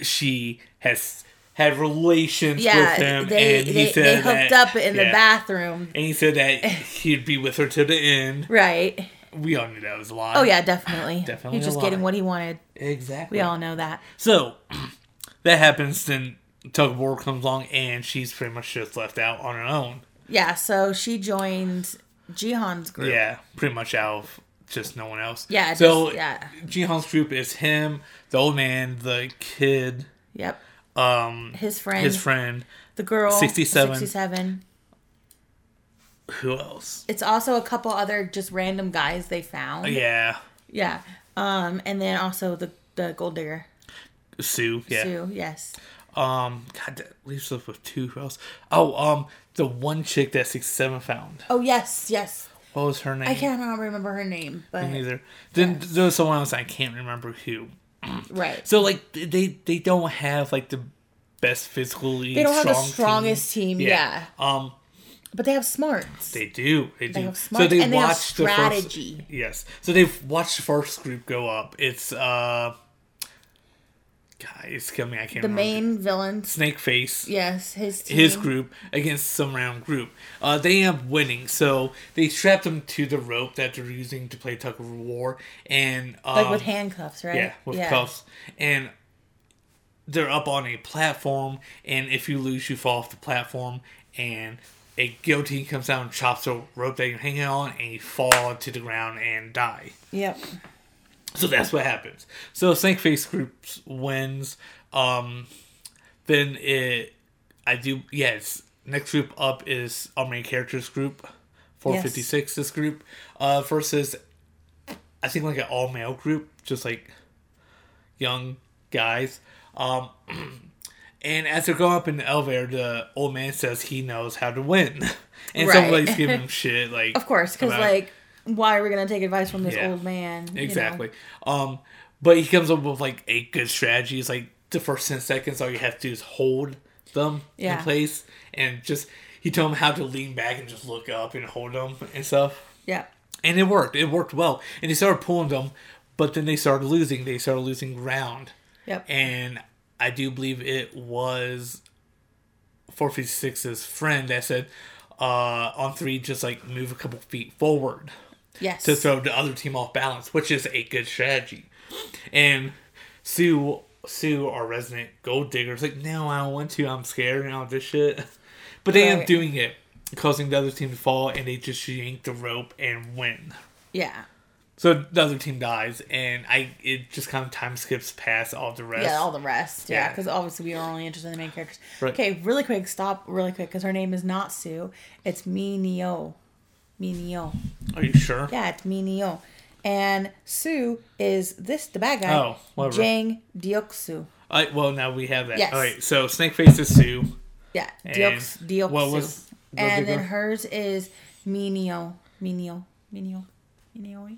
she has had relations Yeah, with him, they and he they, said they hooked that- up in the bathroom, and he said that he'd be with her to the end. right? We all knew that was a lie. Oh yeah, definitely. Definitely He's just lie. getting what he wanted. exactly. We all know that. So that happens. Then tug of war comes along, and she's pretty much just left out on her own. Yeah, so she joined Jihan's group. Yeah, pretty much out of just no one else. Yeah, So just- yeah. Jihan's group is him, the old man, the kid, Yep. Um his friend, his friend. the girl, 67. 67. Who else? It's also a couple other just random guys they found. Yeah, Yeah. Um, and then also the the gold digger, Sue. Yeah. Sue. Yes. Um, God, that leaves us with two. Who else? Oh, um, the one chick that six seven found. Oh yes, yes. What was her name? I cannot remember her name, but Neither. Then there was someone else I can't remember who. right. So like they they don't have like the best physically. They don't have the strongest team, yeah. Um, But they have smarts. they do. They do. have so they and they have watched the strategy. first. Yes. So they've watched the first group go up. It's uh. God, it's coming. I can't. the remember. main villain, Snake Face. Yes, his team. his group against some round group. Uh, they end up winning, so they strapped them to the rope that they're using to play tug of war, and um, like with handcuffs, right? yeah, with cuffs, and they're up on a platform, and if you lose, you fall off the platform, and a guillotine comes out and chops the rope that you're hanging on, and you fall to the ground and die. Yep. So that's what happens. So Snake Face Group wins. Um, then it, I do. Yes, next group up is our main characters group, four fifty six. This group, uh, versus, I think like an all male group, just like young guys. Um, and as they're going up in the elevator, the old man says he knows how to win, and Right. somebody's giving him shit. Like, Of course, because like, why are we gonna take advice from this Yeah. old man? you know? Exactly. Um, but he comes up with like eight good strategies. Like the first ten seconds, all you have to do is hold them Yeah. in place, and just he told him how to lean back and just look up and hold them and stuff. Yeah. And it worked. It worked well. And he started pulling them, but then they started losing. They started losing ground, Yep. and I do believe it was 456's friend that said, uh, on three, just like move a couple feet forward yes. to throw the other team off balance, which is a good strategy. And Sue, Sue, our resident gold digger, is like, no, I don't want to. I'm scared and all this shit. But they end up doing it, causing the other team to fall, and they just yank the rope and win. yeah. So the other team dies, and I it just kind of time skips past all the rest. Yeah, all the rest. Yeah, Yeah. because obviously we are only interested in the main characters. Right. Okay, really quick, stop really quick, because her name is not Sue. It's Minio. Minio. Are you sure? Yeah, it's Minio. And Sue is this, the bad guy. Oh, whatever. Jang Dioksu. I, well, now we have that. Yes. All right. So Snakeface is Sue. Yeah, And Dioks, Dioksu. what was the and then hers is Minio. Minio. Minio. Minio.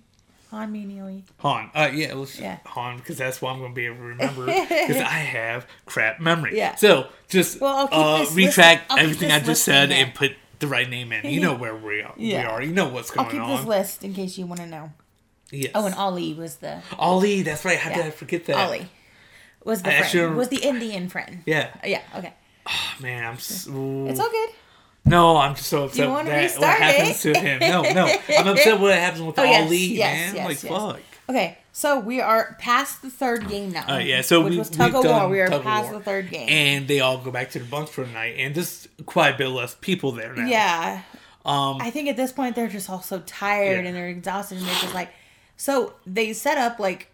Han Minio. Han. Uh, yeah, let's Yeah. Han because that's what I'm going to be able to remember because I have crap memory. Yeah. So just Well, I'll keep uh, retract everything I just said there. and put the right name in. You know where we are. We are. You know what's going on. I'll keep on. this list in case you want to know. Yes. Oh, and Ali was the Ali. That's right. How did I forget that? Ali was the I friend. was the Indian friend. Yeah. Yeah. Okay. Oh, man, I'm. So, It's all good. No, I'm just so upset wanna that what happens it? to him. No, no, I'm upset what happens with Oh, yes, Ali, yes, man. yes, like fuck. Okay, so we are past the third game now. Uh, yeah, so which we, was tug we've of war. We are past war. the third game. and they all go back to the bunks for the night, and there's quite a bit less people there now. yeah, Um. I think at this point they're just all so tired Yeah. and they're exhausted and they're just like, so they set up like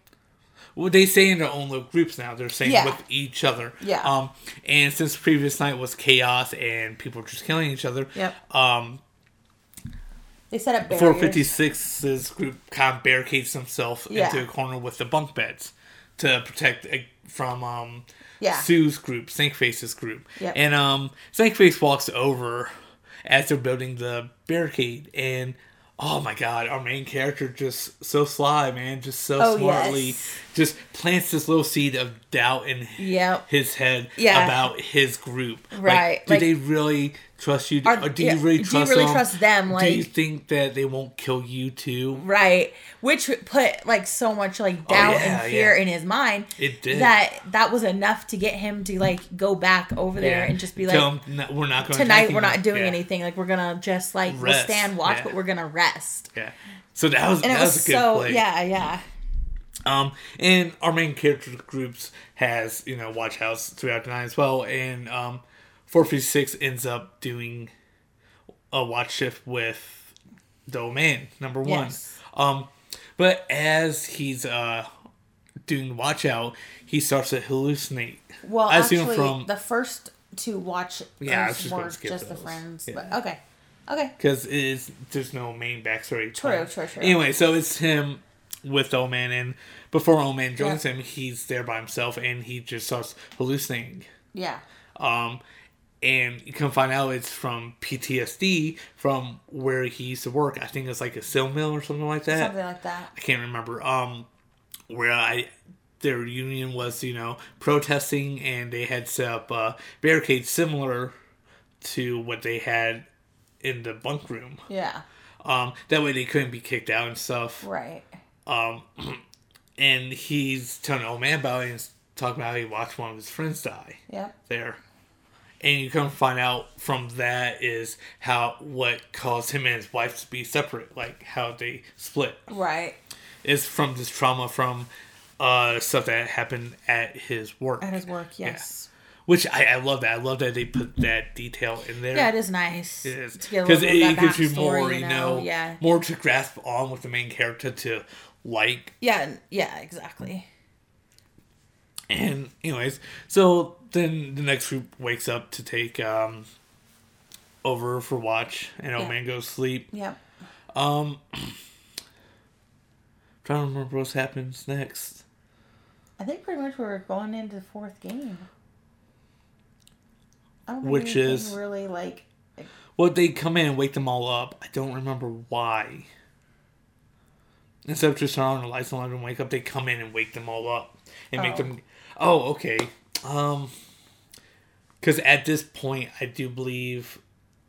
Well, they stay in their own little groups now. They're staying Yeah. with each other. Yeah. Um. And since previous night was chaos and people were just killing each other. Yep. Um. they set up barriers. 456's group kind of barricades himself Yeah. into a corner with the bunk beds to protect uh, from um Yeah. Sue's group, Snakeface's group. Yep. And um Snakeface walks over as they're building the barricade and oh my god, our main character just so sly, man, just so Oh, smartly yes. Just plants this little seed of doubt in Yep. his head Yeah. about his group. Like, Right, do like- they really trust you? Are- or do yeah, you really do you trust really them? trust them, do you think that they won't kill you too? Right, which put like so much like oh, doubt Oh, yeah, and fear in his mind. It did. that that was enough to get him to like go back over there and just be like, Tell 'em, "No, we're not going tonight we're not doing anything. Like we're gonna just like we'll stand watch, but we're gonna rest. Yeah. So that was And it that was, was, a good so play. yeah, yeah, Um, and our main character groups has you know watch house throughout the night as well, and um, four fifty six ends up doing a watch shift with Domain number one. Yes. Um, but as he's uh doing watch out, he starts to hallucinate. Well, I assume actually, from- the first two watch Yeah, I just gonna were just the friends. Yeah. But okay, okay, because it is there's no main backstory. True, true, true. Anyway, so it's him with old man, and before old man joins Yeah. him, he's there by himself, and he just starts hallucinating. yeah, Um, and you can find out it's from PTSD from where he used to work. I think it's like a steel mill or something like that. something like that. I can't remember. Um, where I their union was, you know, protesting, and they had set up uh, barricades similar to what they had in the bunk room. Yeah, Um, that way they couldn't be kicked out and stuff. right. Um, and he's telling the old man about it and talking about how he watched one of his friends die Yep. there. And you come find out from that is how what caused him and his wife to be separate, like how they split. Right. Is from this trauma from uh stuff that happened at his work. At his work, yes. Which I, I love that. I love that they put that detail in there. Yeah, it is nice. It is to get a because it, it gives you more, you know, Yeah. more to grasp on with the main character to like. Yeah. Yeah. Exactly. And anyways, so then the next group wakes up to take um over for watch, and old Yeah. man goes to sleep. Yep. Um, trying to remember what happens next. I think pretty much we're going into the fourth game. I don't think Which is- really like Well, they come in and wake them all up. I don't remember why. Instead of just turning on the lights and letting them wake up, they come in and wake them all up and make Oh. them. Oh, okay. Um, because at this point, I do believe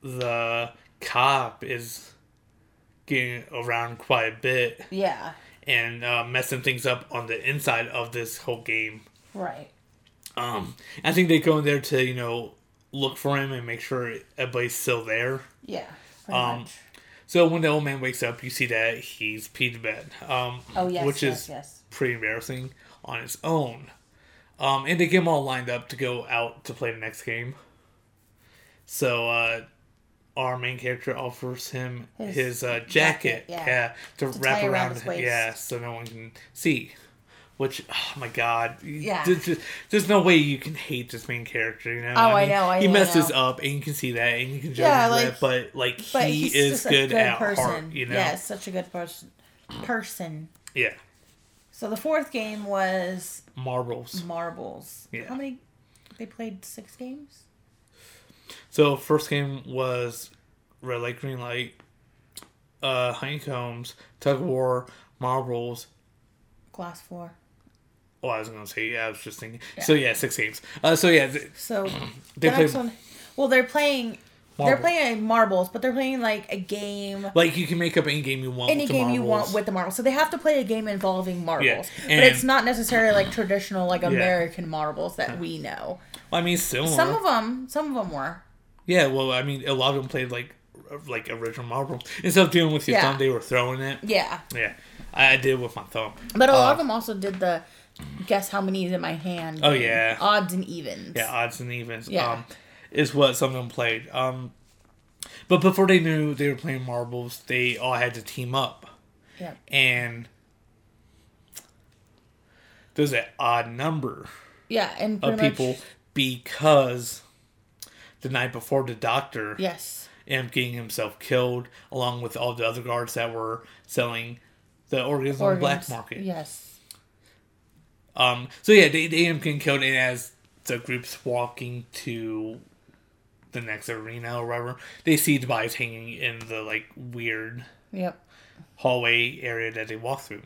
the cop is getting around quite a bit yeah. and uh, messing things up on the inside of this whole game. Right. Um, I think they go in there to you know look for him and make sure everybody's still there. Yeah. Um, much. So when the old man wakes up, you see that he's peed to bed. Um, Oh yes. which yes. is yes. pretty embarrassing on its own. Um, and they get them all lined up to go out to play the next game. So uh, our main character offers him his, His uh, jacket, jacket, yeah. yeah. to, To wrap around around, his his waist. yeah, so no one can see. Which, oh my god, Yeah. there's, just- there's no way you can hate this main character. You know, Oh, I know, I he know, I messes know. up, and you can see that, and you can judge Yeah, like- that, but like But he is good, a good at person. heart. You know, Yeah, such a good person. Person. yeah, So the fourth game was marbles. marbles. Yeah. How many? They played six games. So first game was red light, green light, uh, honeycombs, tug of war, marbles. Glass floor. Oh, I was gonna say yeah. I was just thinking. So yeah, six games. Uh, so yeah, th- So They the next play- one. Well, they're playing. They're playing marbles, but they're playing like a game. like you can make up any game you want. Any with the game you want with the marbles. So they have to play a game involving marbles. Yeah, But it's not necessarily like traditional like American marbles that we know. Well, I mean, similar. Some of them, some of them were. yeah, well, I mean, a lot of them played like like original marbles instead of dealing with your Yeah. thumb. They were throwing it. Yeah. Yeah, I, I did with my thumb. But a lot Uh, of them also did the guess how many is in my hand. Oh, yeah. Odds and evens. Yeah, odds and evens. Yeah. Um, is what some of them played. Um, but before they knew they were playing marbles, they all had to team up. Yeah. and there's an odd number Yeah, and of people much. because the night before the doctor Yes. up getting himself killed along with all the other guards that were selling the organs on the black market. Yes. Um, so yeah, they, they end up getting killed, and as the group's walking to the next arena or whatever, they see the bodies hanging in the like weird Yep. hallway area that they walk through.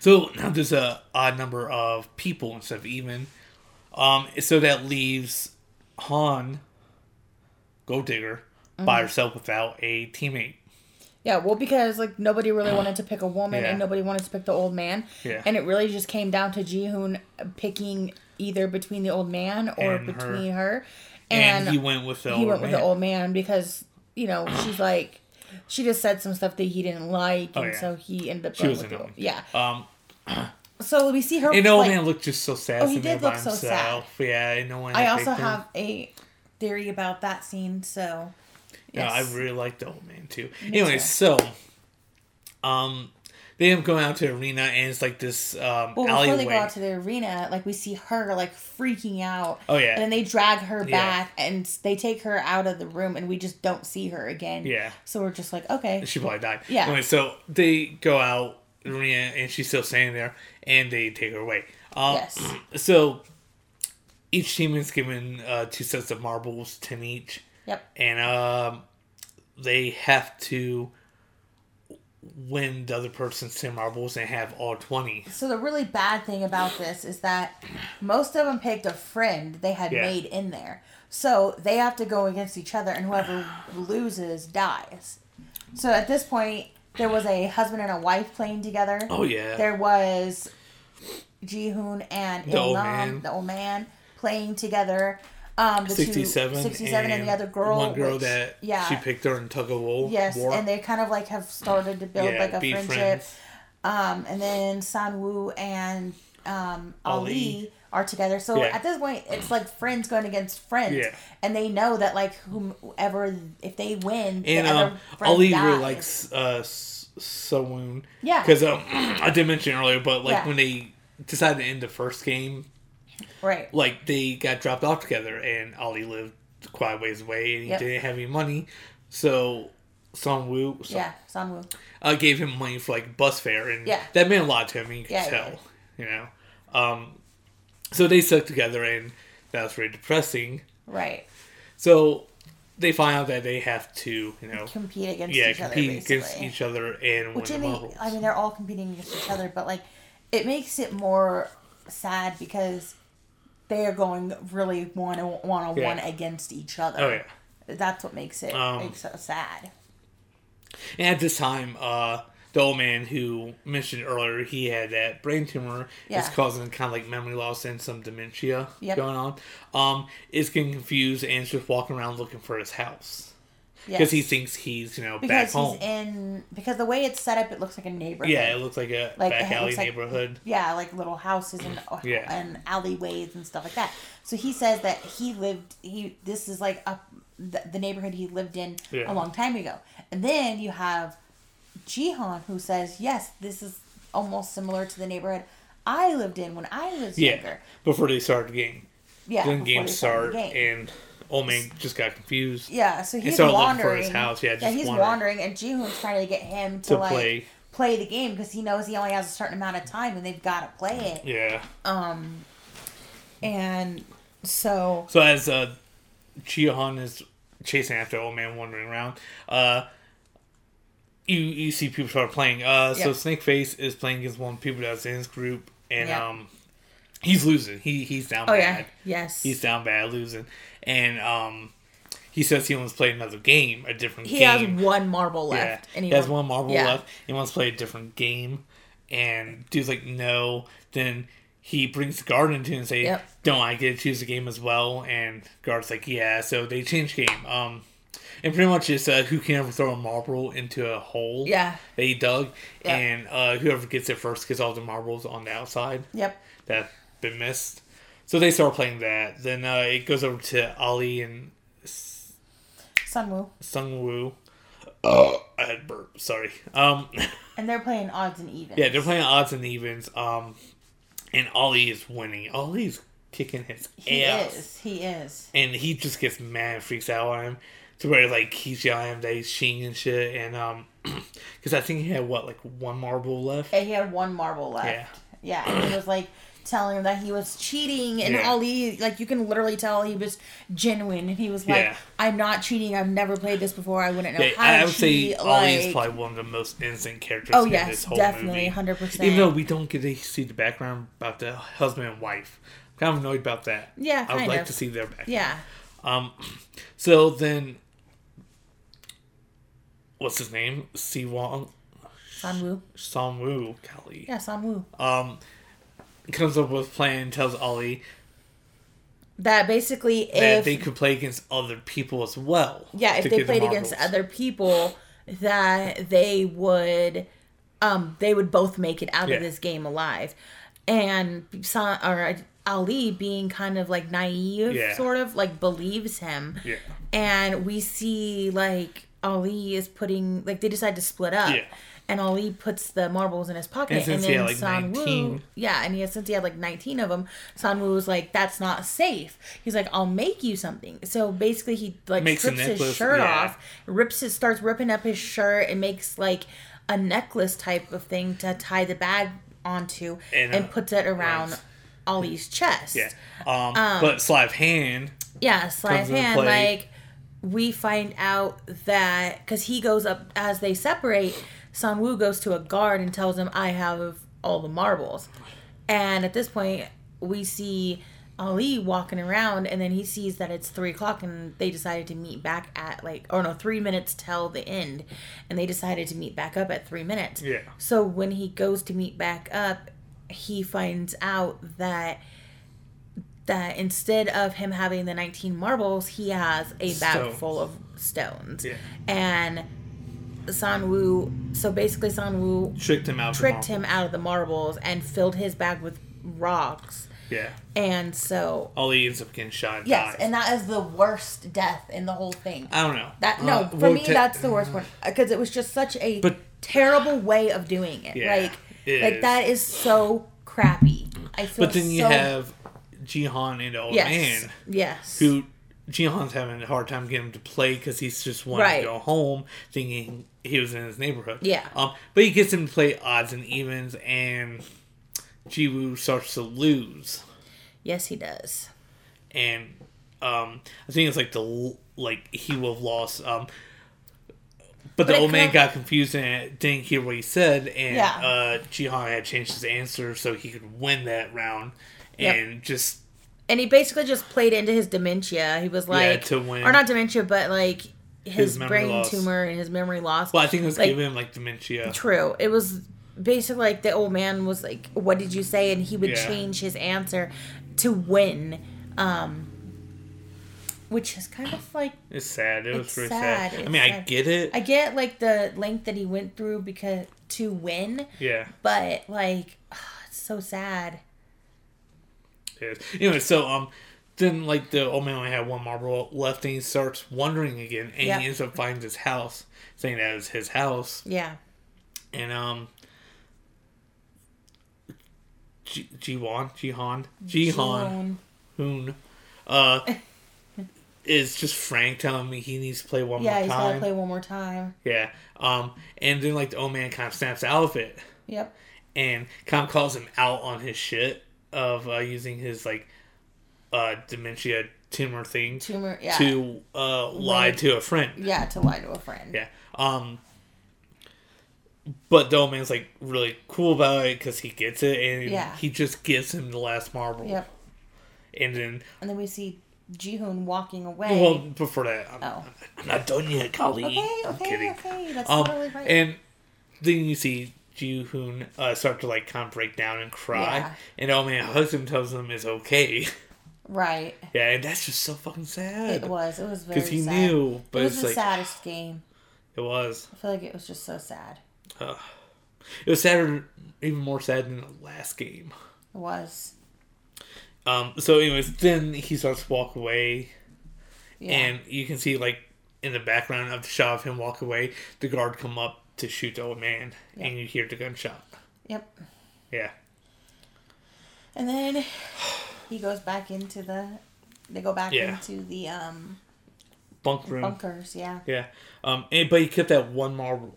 So now there's a odd number of people instead of even. Um, so that leaves Han, Gold Digger, Mm-hmm. by herself without a teammate. Yeah, well, because like nobody really wanted to pick a woman Yeah. and nobody wanted to pick the old man, Yeah. and it really just came down to Jihoon picking either between the old man or And between her, And, and, he went with the he old went with man. the old man because you know she's like she just said some stuff that he didn't like, Oh, and yeah. so he ended up She going with the yeah. Um, So we see her. and the old man looked just so sad. Oh, he did by look so himself. Yeah, and no one. I also picked him. have a theory about that scene. So Yeah, I really like the old man too. Me Anyway, too. so um they end up going out to the arena, and it's like this um, Well, before alleyway. they go out to the arena, like we see her like freaking out. Oh, yeah. And then they drag her Yeah. back and they take her out of the room, and we just don't see her again. Yeah. So we're just like, okay. she probably died. Yeah. Anyway, so they go out the arena, and she's still standing there, and they take her away. Um, Yes. So each team is given uh, two sets of marbles, ten each. Yep. and um, they have to win the other person's 10 marbles and have all 20 So the really bad thing about this is that most of them picked a friend they had Yeah. made in there. So they have to go against each other, and whoever loses dies. So at this point, there was a husband and a wife playing together. oh yeah There was Jihoon and The old Ilnam, man. the old man, playing together. Um, the 67 two, 67 and, the other girl. one girl which- that yeah, she picked her in tug of war yes, war. and they kind of like have started to build yeah, like a friendship. friends. Um, and then Sanwoo and um, Ali. Ali. are together. So Yeah. at this point, it's like friends going against friends, Yeah. and they know that like whoever if they win, and the um, Ali dies. really likes uh. Yeah. Because um, I did mention earlier, but like Yeah. when they decided to end the first game, right. like they got dropped off together, and Ali lived quite a ways away, and he Yep. didn't have any money, so Song Woo Yeah, Sanwoo. uh, gave him money for like bus fare, and Yeah. that meant a lot to him. You could Yeah, tell, did. you know. Um, so they stuck together, and that was very depressing. Right. So they find out that they have to, you know, Compete against yeah, each other. compete basically. against each other and Which I mean. I mean, they're all competing against each other, but like, it makes it more sad because they are going really one on one on one against each other. Oh yeah. That's what makes it Um, makes it sad. And at this time, uh, the old man who mentioned earlier, he had that brain tumor. Yeah. It's causing kind of like memory loss and some dementia Yep. going on. Um, is getting confused and is just walking around looking for his house Yes. because he thinks he's you know back because home. he's in because the way it's set up, it looks like a neighborhood. yeah, it looks like a Like, back alley looks like- neighborhood. Yeah, like little houses and oh, Yeah. and alleyways and stuff like that. So he says that he lived he this is like up the, the neighborhood he lived in Yeah. a long time ago. And then you have Jihan who says, "Yes, this is almost similar to the neighborhood I lived in when I was Yeah, younger." before they started the game. Yeah, then before game started start the game. and old man just got confused. Yeah, so he's for wandering. his house, yeah, just he's wandering. wandering, and Jihoon's trying to get him to, To like play. play. the game because he knows he only has a certain amount of time, and they've got to play it. Yeah. Um, and so So as uh, Chihan is chasing after old man wandering around, uh, you you see people start playing. Uh, so Snake Face is playing against one of the people that's in his group, and Yeah. um, he's losing. He he's down oh bad. yeah, yes, He's down bad, losing, and um, he says he wants to play another game, a different game. he game. has one marble Yeah, left, and he has one marble yeah. left. He wants to play a different game, and dude's like, no. Then he brings the guard into it and say, Yep. don't I get to choose the game as well? And guard's like, yeah. So they change game. Um, and pretty much it's uh, who can ever throw a marble into a hole. Yeah. That he dug, Yep. and uh, whoever gets it first gets all the marbles on the outside Yep. that been missed. So they start playing that. Then uh, it goes over to Ali and Sunwoo, Sung Woo. Oh, I had burp. Sorry. Um. and they're playing odds and evens. Yeah, they're playing odds and evens. Um, and Ali is winning. Ali's kicking his He ass, He is. He is. and he just gets mad, and freaks out on him, to where like he's yelling at him that he's cheating and shit. And um, because I think he had what like one marble left. And he had one marble left. Yeah. Yeah, and he was like telling him that he was cheating, and Yeah. Ali, like you can literally tell he was genuine, and he was like, Yeah. "I'm not cheating. I've never played this before. I wouldn't know Yeah, how I would say cheat." Ali is like- probably one of the most innocent characters Oh in yes, this whole definitely, movie. hundred percent. Even though we don't get to see the background about the husband and wife, I'm kind of annoyed about that. Yeah, I would kind like to see their background. yeah, Um, so then, what's his name? Siwong Sanwoo. Samwoo Kelly Yeah, Sanwoo. Um, comes up with a plan and tells Ali That basically, that if they could play against other people as well. yeah, if they get the played against other people, that they would, um, they would both make it out Yeah. of this game alive, and or Ali being kind of like naive, Yeah. sort of like believes him, Yeah. and we see like Ali is putting like they decide to split up. Yeah. And Ali puts the marbles in his pocket, And and, then like, San 19 Wu, yeah, and he since he had like nineteen of them, San Wu was like, "That's not safe." He's like, "I'll make you something." So basically, he like Makes strips his shirt yeah. off, rips it, starts ripping up his shirt, and makes like a necklace type of thing to tie the bag onto, And, and, uh, puts it around right. Ali's chest. Yeah. Um, but Sleight of Hand. Yeah, sleight comes of into hand. Like we find out that because he goes up as they separate, San Wu goes to a guard and tells him, "I have all the marbles." And at this point, we see Ali walking around, and then he sees that it's three o'clock, and they decided to meet back at like, or no, three minutes till the end, and they decided to meet back up at three minutes. Yeah. So when he goes to meet back up, he finds out that that instead of him having the 19 marbles, he has a bag Stones. full of stones. Yeah. And San Wu, so basically San Wu Tricked him out. of the tricked him out of the marbles and filled his bag with rocks. Yeah. And so, Ali ends up getting shot. And yes, dies. and that is the worst death in the whole thing. I don't know. That no, Uh, for well, me te- that's the worst one because it was just such a But- terrible way of doing it. Yeah, like, it like is. that is so crappy. I feel so. But then you so- have Jihan and old yes, man yes, who Jihan's having a hard time getting him to play because he's just wanting Right. to go home, thinking he was in his neighborhood. Yeah. Um, but he gets him to play odds and evens, and Jiwoo starts to lose, yes, he does. and um, I think it's like the like he will have lost. Um, but the But it old man got confused and didn't hear what he said, and Yeah. uh, Jihan had changed his answer so he could win that round, Yep. and just And he basically just played into his dementia. He was like, to win. or not dementia, but like his, His brain loss. tumor and his memory loss. Well, I think it was Like- giving him like dementia. True. It was basically like the old man was like, "What did you say?" and he would Yeah. change his answer to win, um, which is kind of like It's sad. It was sad. sad. I mean, I get it. I get like the length that he went through because to win, yeah. but like it's so sad. Is. Anyway, so um, then like the old man only had one marble left, and he starts wondering again, and Yep. he ends up finding his house, saying that was his house, Yeah. and um. Ji- Jiwan, Jihan, Jihan. Hoon, uh, is just Frank telling me he needs to play one Yeah, more time. Yeah, he's gotta play one more time. Yeah, um, and then like the old man kind of snaps out of it, Yep. and kind of calls him out on his shit of uh, using his like uh, dementia tumor thing Tumor. Yeah. to uh, lie to a friend. Yeah, to lie to a friend. Yeah. Um. But the old man's like really cool about it because he gets it, and Yeah. he just gives him the last marble. Yep. And then, And then we see Jihoon walking away. well, before that, I'm, Oh. I'm not done yet, Kali. okay, I'm okay, kidding. okay. That's Um, totally right. and then you see Ji Hoon uh, start to like kind of break down and cry, Yeah. and oh man him, tells him it's okay. right. yeah, and that's just so fucking sad. It was. It was very because he sad. knew, but It was the like saddest game. it was. I feel like it was just so sad. Uh, it was sadder, even more sad than the last game. It was. Um. So, anyways, then he starts to walk away, Yeah. and you can see like in the background of the shot of him walk away, the guard come up to shoot the old man, Yeah. and you hear the gunshot. yep. Yeah. And then he goes back into the. They go back Yeah. into the um Bunk room. bunkers. Yeah. Yeah. Um. And, but he kept that one marble.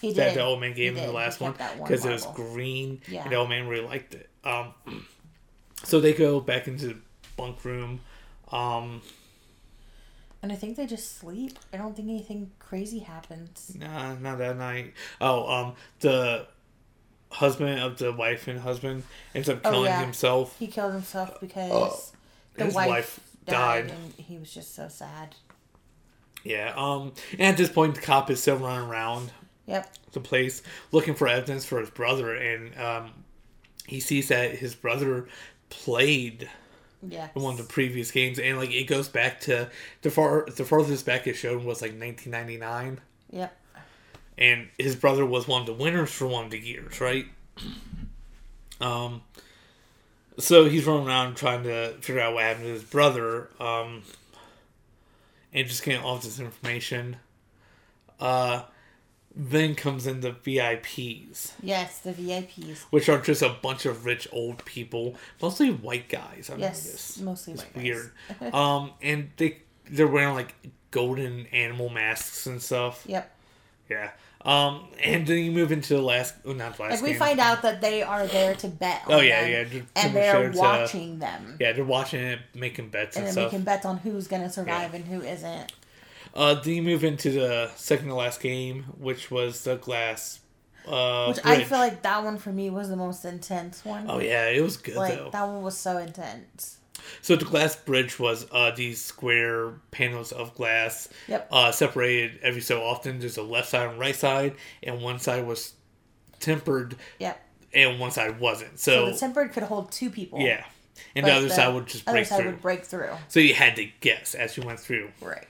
He did. that the old man gave He him the did. He last one because it was green Yeah. and the old man really liked it. Um, so they go back into the bunk room. Um, And I think they just sleep. I don't think anything crazy happens. nah, not that night. Oh, um, the husband of the wife and husband ends up killing Oh, killing yeah. himself. He killed himself because the Oh. His wife, wife died, died. and he was just so sad. Yeah. Um, and at this point, the cop is still running around Yep. the place looking for evidence for his brother, and um, he sees that his brother played Yeah. in one of the previous games, and like it goes back to the far the farthest back it showed was like 1999, Yep. and his brother was one of the winners for one of the years, right? Um, so he's running around trying to figure out what happened to his brother, um, and just getting all this information. Uh, then comes in the VIPs, Yes, the VIPs. which are just a bunch of rich old people, mostly white guys. I Yes, noticed. mostly It's white guys. weird. um, and they they're wearing like golden animal masks and stuff. Yep. Yeah. Um, and then you move into the last, oh, not the last. Like we game. find out that they are there to bet. On Oh, yeah, yeah, just And they're there to- watching them. Yeah, they're watching it, making bets And and, they're stuff. making bets on who's gonna survive Yeah. and who isn't. Uh, then you move into the second to last game, which was the glass. Uh, Which I feel like that one for me was the most intense one. Oh yeah, it was good like though. that one was so intense. So the glass bridge was uh, these square panels of glass, Yep. uh, separated every so often. There's a left side and right side, and one side was tempered, Yep. and one side wasn't. So, So, the tempered could hold two people. yeah, and the other side would just break through. would break through. So you had to guess as you went through. Right.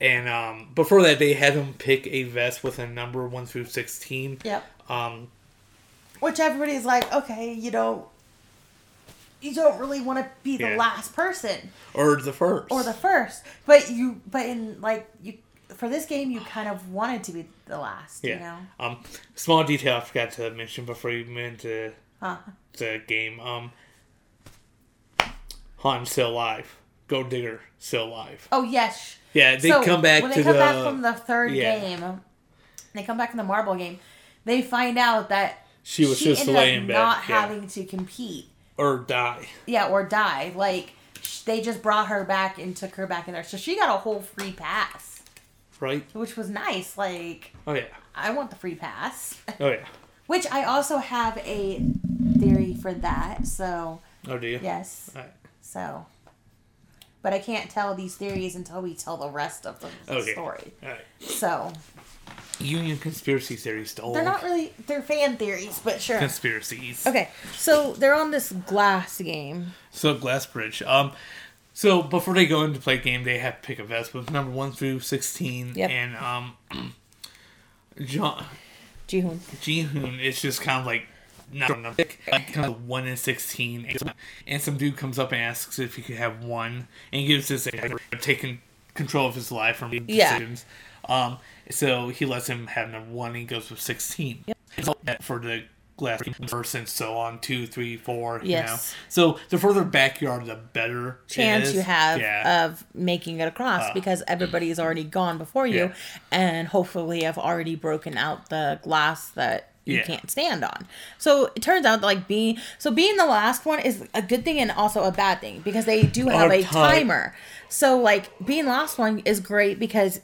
And um, before that, they had them pick a vest with a number one through sixteen. Yep. Um, Which everybody's like, okay, you don't, you don't really want to be the Yeah. last person or the first. or the first, but you, but in like you for this game, you kind of wanted to be the last. yeah. You know. Um, small detail I forgot to mention before you move to Huh. the game. Um, Han's still alive. Gold Digger still alive. Oh yes. Yeah, they So, come back when they come the. back from the third yeah. game. They come back from the marble game. They find out that She was just ended laying in not yeah. having to compete. or die. Yeah, or die. Like sh- they just brought her back and took her back in there, so she got a whole free pass, Right? which was nice. Like Oh yeah. I want the free pass, Oh yeah. which I also have a theory for that. So Oh do you? yes, so. But I can't tell these theories until we tell the rest of the, the Okay. story. Alright. So Union conspiracy theories to they're not really they're fan theories, but sure. conspiracies. Okay, so they're on this glass game. So Glass Bridge. Um, so before they go into play game, they have to pick a vest with number one through sixteen, Yep. and um, John Jihoon. Jihoon is just kind of like not a pick, like kind of one in sixteen, and- some dude comes up and asks if he could have one, and he gives this taking control of his life from making Yeah. decisions. Um, so he lets him have number one. And he goes with sixteen. That for the glass and so on two, three, four. You know? Yes. So the further back you are, the better chance you have Yeah. of making it across Uh, because everybody's already gone before you Yeah. and hopefully have already broken out the glass that you Yeah. can't stand on. So it turns out like being so being the last one is a good thing and also a bad thing because they do have Our a time- timer. So like being last one is great because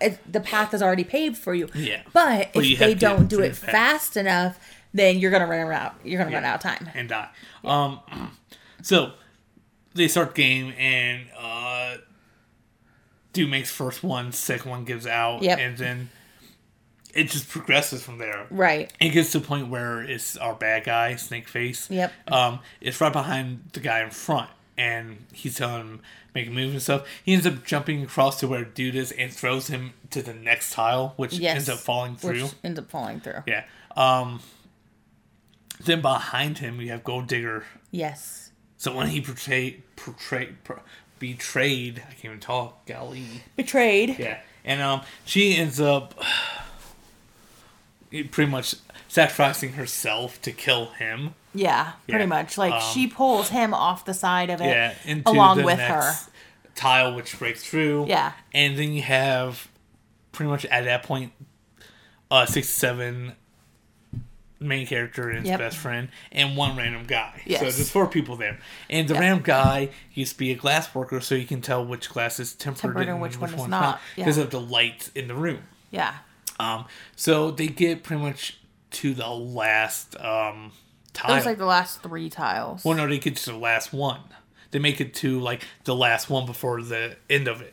it, the path is already paved for you. Yeah. But you if they don't do it fast. enough, then you're gonna run out. You're gonna run out of time. and die. Um, so they start the game and uh, dude makes first one, second one gives out, Yep. and then it just progresses from there. Right. It gets to the point where it's our bad guy, Snake Face. Yep. Um, it's right behind the guy in front, and he's telling him make a move and stuff. He ends up jumping across to where dude is and throws him to the next tile, which Yes. ends up falling through. Which ends up falling through. Yeah. Um. Then behind him, we have Gold Digger. Yes. So when he portrayed, pro- betrayed, I can't even talk. Golly. Betrayed. Yeah. And um, she ends up pretty much sacrificing herself to kill him. Yeah, pretty Yeah. much. Like Um, she pulls him off the side of it Yeah. Into along the with next her. tile, which breaks through. Yeah. And then you have pretty much at that point, uh, six seven main character and his Yep. best friend, and one random guy. Yes. So there's four people there, and the random guy used to be a glass worker, so you can tell which glass is tempered, Tempered and which one is not, because yeah. of the light in the room. Yeah. Um, so they get pretty much to the last um tile. It was like the last three tiles. Well, no, they get to the last one. They make it to like the last one before the end of it.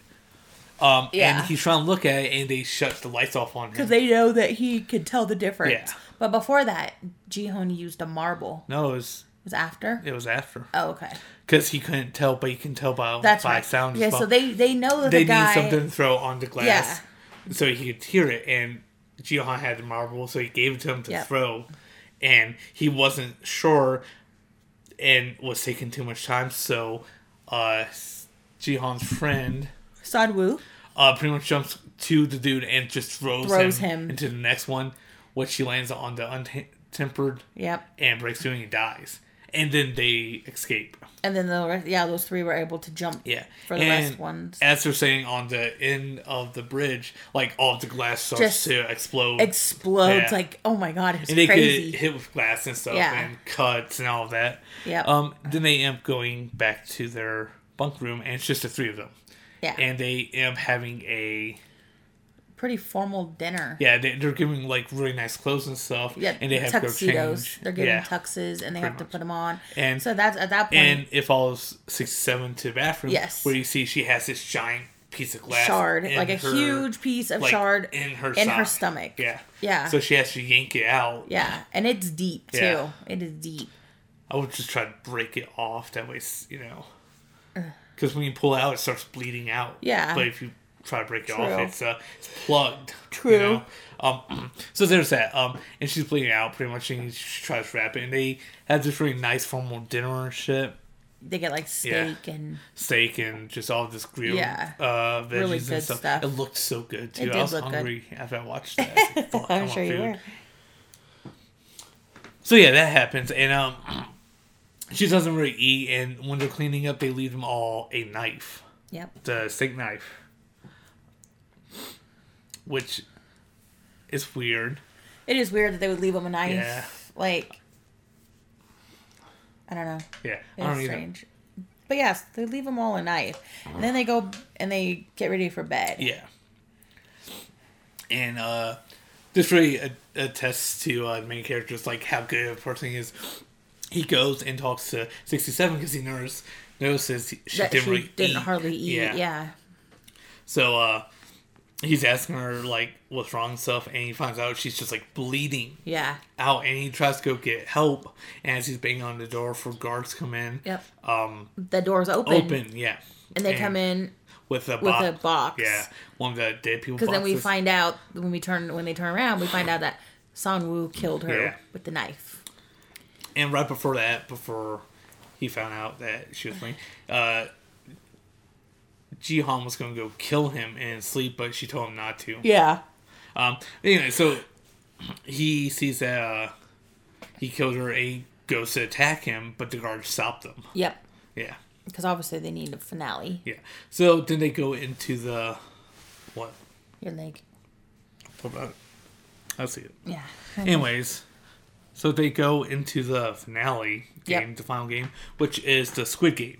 Um, Yeah. and he's trying to look at it, and they shut the lights off on him. Because they know that he could tell the difference. Yeah. But before that, Jihoon used a marble. no, it was It was after? it was after Oh, okay. because he couldn't tell, but you can tell by That's by right. sound. Yeah, well. so they, they know that they the guy... need something to throw on the glass, so he could hear it. And Jihan had the marble, so he gave it to him to Yep. throw, and he wasn't sure, and was taking too much time. So, uh, Jihan's friend. Sadwoo. uh, pretty much jumps to the dude and just throws, Throws him, him. into the next one, which she lands on the untempered Yep. and breaks through and he dies. And then they escape. And then the rest, yeah, those three were able to jump. Yeah. For the and rest ones. As they're saying on the end of the bridge, like all of the glass starts Just to explode. Explodes Yeah. like oh my god, it's and they crazy. get hit with glass and stuff Yeah. and cuts and all of that. Yeah. Um, then they end up going back to their bunk room and it's just the three of them. yeah. And they end up having a Pretty formal dinner. yeah, they, they're giving like really nice clothes and stuff. Yeah, and they have tuxedos. They're giving yeah. tuxes, and they have to put them on. And- so that's at that point. And it follows sixty-seven to the bathroom. Yes. where you see she has this giant piece of glass shard, like a her- huge piece of like, shard in her in her stomach. Yeah, Yeah. So she has to yank it out. Yeah, and it's deep too. Yeah. It is deep. I would just try to break it off. That way, you know, because when you pull out, it starts bleeding out. Yeah. But if you try to break it off, it's uh, it's plugged. you True. know? Um, so there's that. Um, and she's bleeding out pretty much, and she tries to wrap it. And they have this really nice formal dinner and shit, They get like Yeah. steak and steak and just all this grilled Yeah. uh, veggies Really and stuff. stuff. It looked so good too. I was good. hungry after I watched that. I was like, Fuck, I I'm sure you were. So yeah, that happens, and um, she doesn't really eat. And when they're cleaning up, they leave them all a knife, Yep. the steak knife, which is weird. It is weird that they would leave them a knife. Yeah. Like, I don't know. Yeah, I don't It's either. strange. But yes, they leave them all a knife, and then they go and they get ready for bed. Yeah, and uh, this really attests to uh, the main character's like how good of a person he is. He goes and talks to sixty seven because he notices notices he- she that didn't she really didn't eat. hardly eat. Yeah. Yeah. So uh he's asking her like what's wrong and stuff and he finds out she's just like bleeding Yeah. out and he tries to go get help and as he's banging on the door for guards to come in. Yep. Um The door's open. open, yeah. And they come in with a with a box. Yeah. One of the dead people Because then we find out when we turn when they turn around, we find out that San Wu killed her Yeah. with the knife. And right before that, before he found out that she was playing, uh Jihan was gonna go kill him in his sleep, but she told him not to. Yeah. Um. Anyway, so he sees that uh, he killed her. And he goes to attack him, but the guards stop them. Yep. Yeah, Because obviously they need a finale. yeah. So then they go into the what? Your leg. What about it? I'll see it. yeah. Anyways, so they go into the finale game, Yep. the final game, which is the Squid Game.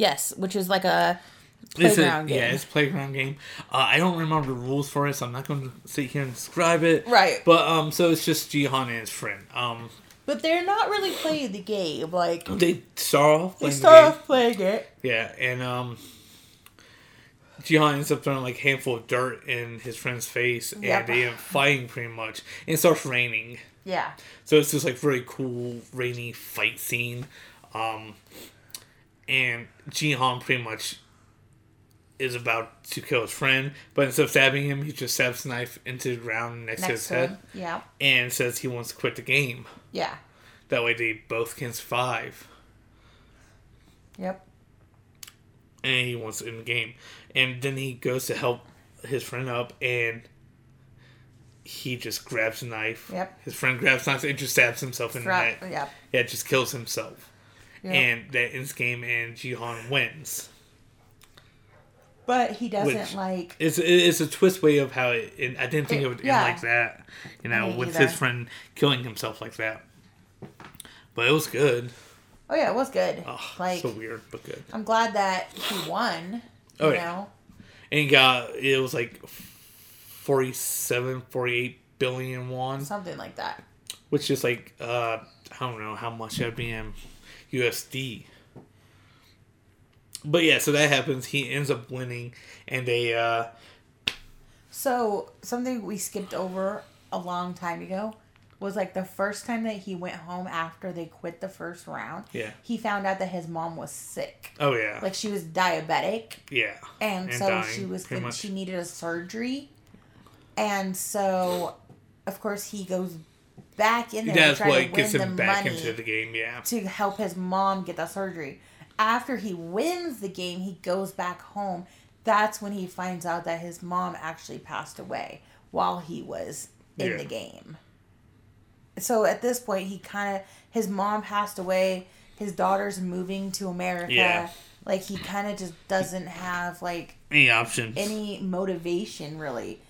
Yes, which is like a It's a- playground game. Yeah, it's a playground game. Uh, I don't remember the rules for it, so I'm not going to sit here and describe it. Right. But um, so it's just Jihan and his friend. Um, But they're not really playing the game. Like they start off. they start off playing it. Yeah, and um, Jihan ends up throwing like a handful of dirt in his friend's face, and they end up fighting pretty much. And it starts raining, Yeah. so it's just like very cool rainy fight scene. Um, and Jihan pretty much is about to kill his friend, but instead of stabbing him, he just stabs the knife into the ground next, to his to head. Yeah. and says he wants to quit the game. Yeah. That way, they both can survive. Yep. and he wants to end the game. And then he goes to help his friend up, and he just grabs a knife. Yep. His friend grabs a knife and just stabs himself in the neck. yeah. Yeah, just kills himself. Yep. And that ends game, and Jihan wins. But he doesn't Which- like. It's it's a twist way of how it. it I didn't think It- it would yeah. end like that. You know, Me with either. his friend killing himself like that. But it was good. Oh yeah, it was good. Oh, like so weird, but good. I'm glad that he won. Oh, you yeah. know. And he got it was like 47, 48 billion won. Something like that. which is like uh I don't know how much that'd be in USD. But yeah, so that happens. He ends up winning, and they uh So something we skipped over a long time ago was like the first time that he went home after they quit the first round. Yeah. He found out that his mom was sick. oh yeah Like she was diabetic yeah and, And so dying, she was pretty gonna, much. she needed a surgery. And so of course he goes back in there to try what to win gets the him back into the game. Yeah to help his mom get the surgery. After he wins the game, he goes back home that's when he finds out that his mom actually passed away while he was in Yeah. the game. So at this point, he kind of his mom passed away. His daughter's moving to America. Yeah. Like he kind of just doesn't have like Any options? any motivation really.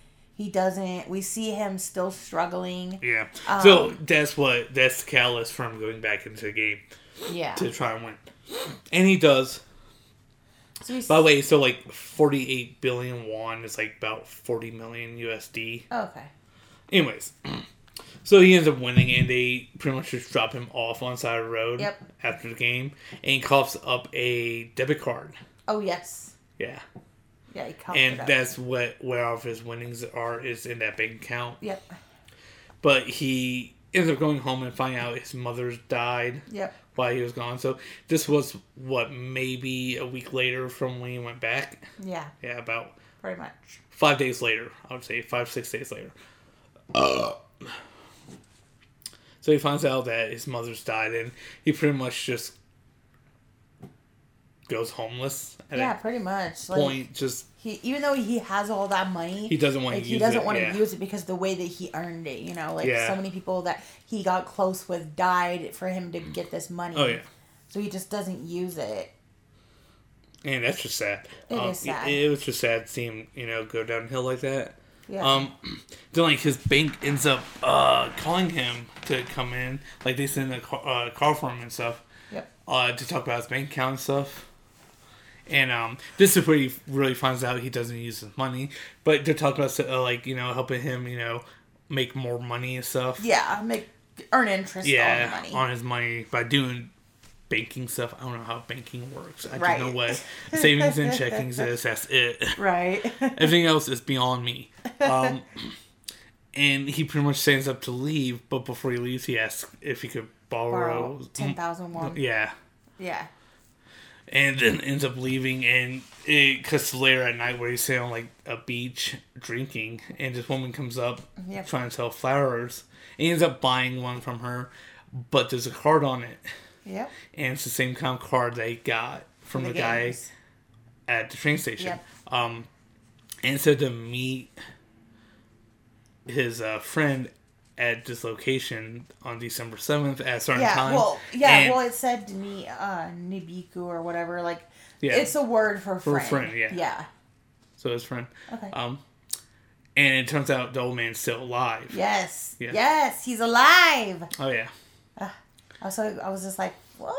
He doesn't. We see him still struggling. yeah. Um, so that's what that's the catalyst him going back into the game Yeah. to try and win, and he does. So By the way, so like forty-eight billion won is like about forty million USD. okay. Anyways, so he ends up winning, and they pretty much just drop him off on the side of the road Yep. after the game, and he coughs up a debit card. Oh yes. Yeah, Yeah. He counted and that's what where all of his winnings are is in that bank account. Yep. But he ends up going home and finding out his mother's died Yep. while he was gone. So this was what maybe a week later from when he went back. Yeah. Yeah, about Pretty much. five days later. I would say five six days later. Uh. So he finds out that his mother's died, and he pretty much just goes homeless at Yeah. Pretty much. Like point. Just he, even though he has all that money, he doesn't want like to he use doesn't it. want to use it because the way that he earned it, you know, like Yeah. so many people that he got close with died for him to get this money. Oh yeah. So he just doesn't use it. And that's just sad. It um, is sad. It, it was just sad seeing him, you know, go downhill like that. Yeah. Um, then like his bank ends up uh calling him to come in, like they send a car, uh, call for him and stuff, yep. uh, to talk about his bank account and stuff. And um, this is where he really finds out he doesn't use his money, but they're talking about uh, like you know helping him, you know, make more money and stuff. Yeah. Make earn interest Yeah, on money. on his money by doing banking stuff. I don't know how banking works. I Right. just know what savings and checkings is. That's it. right. Everything else is beyond me. Um, and he pretty much stands up to leave, but before he leaves, he asks if he could borrow. Borrow ten thousand won. Yeah, Yeah. And then ends up leaving, and it cuts to later at night where he's sitting on like a beach drinking, and this woman comes up Yep. trying to sell flowers, and he ends up buying one from her, but there's a card on it, Yep. and it's the same kind of card they got from the, guy at the train station. Yep. Um, and said to meet his uh, friend at this location on December seventh at a certain Yeah. time. Well. Yeah. And- well, it said ni uh nibiku or whatever. Like. Yeah. It's a word for friend. For friend. friend, yeah. Yeah. so it's friend. Okay. Um, and it turns out the old man's still alive. yes. Yeah. Yes. He's alive. Oh yeah, So I was just like, what?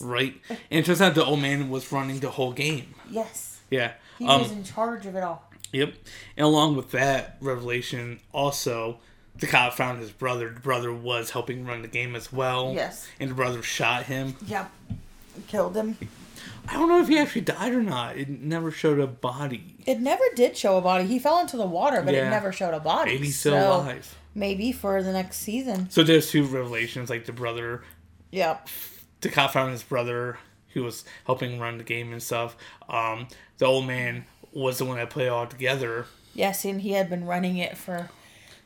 right. And it turns out the old man was running the whole game. Yes. Yeah. He um, was in charge of it all. Yep. And along with that revelation, also, the cop found his brother. The brother was helping run the game as well. Yes. And the brother shot him. Yep. Killed him. I don't know if he actually died or not. It never showed a body. It never did show a body. He fell into the water, but Yeah. it never showed a body. Maybe he's still So, alive. Maybe for the next season. So there's two revelations, like the brother, Yep. the cop found his brother who was helping run the game and stuff. Um, the old man was the one that put it all together. Yes, and he had been running it for.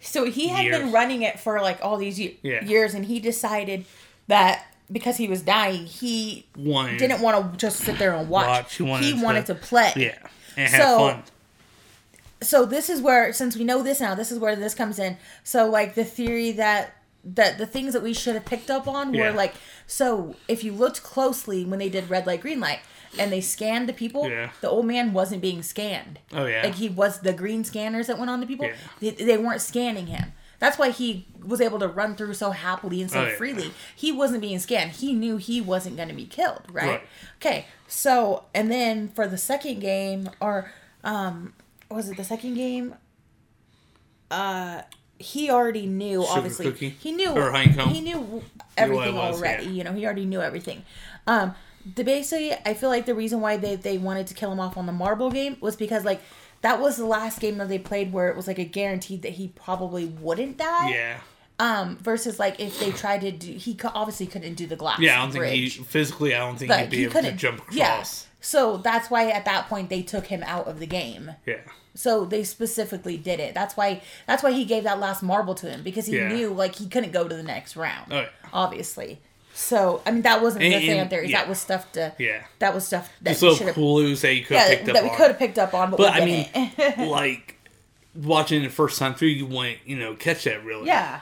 So he had Years. been running it for like all these ye- Yeah. years, and he decided that because he was dying, he One didn't want to just sit there and watch. Watch, he wanted he to- wanted to play. Yeah, and have So- fun. so this is where since we know this now this is where this comes in so like the theory that that the things that we should have picked up on Yeah. were like so if you looked closely when they did red light green light and they scanned the people Yeah. the old man wasn't being scanned Oh yeah. like he was the green scanners that went on the people Yeah. they, they weren't scanning him that's why he was able to run through so happily and so Oh, yeah. freely he wasn't being scanned he knew he wasn't going to be killed right? Right. okay so and then for the second game or um was it the second game uh he already knew Sugar obviously cookie? he knew Or he knew everything was, already yeah. you know he already knew everything um the basically i feel like the reason why they, they wanted to kill him off on the marble game was because like that was the last game that they played where it was like a guaranteed that he probably wouldn't die yeah. um versus like if they tried to do he obviously couldn't do the glass Yeah, I don't think bridge. he physically. I don't think Like, he'd be he able to jump across. yeah so that's why at that point they took him out of the game Yeah. so they specifically did it. That's why that's why he gave that last marble to him because he Yeah. knew like he couldn't go to the next round. Oh, yeah. Obviously. So I mean, that wasn't And- the fan and- theories. yeah. That was stuff to. Yeah. That was stuff that Just we little clues that you could Yeah, picked up that we could have picked up on, but, But we I mean, didn't. like watching it the first time through, you wouldn't, you know, catch that really. yeah.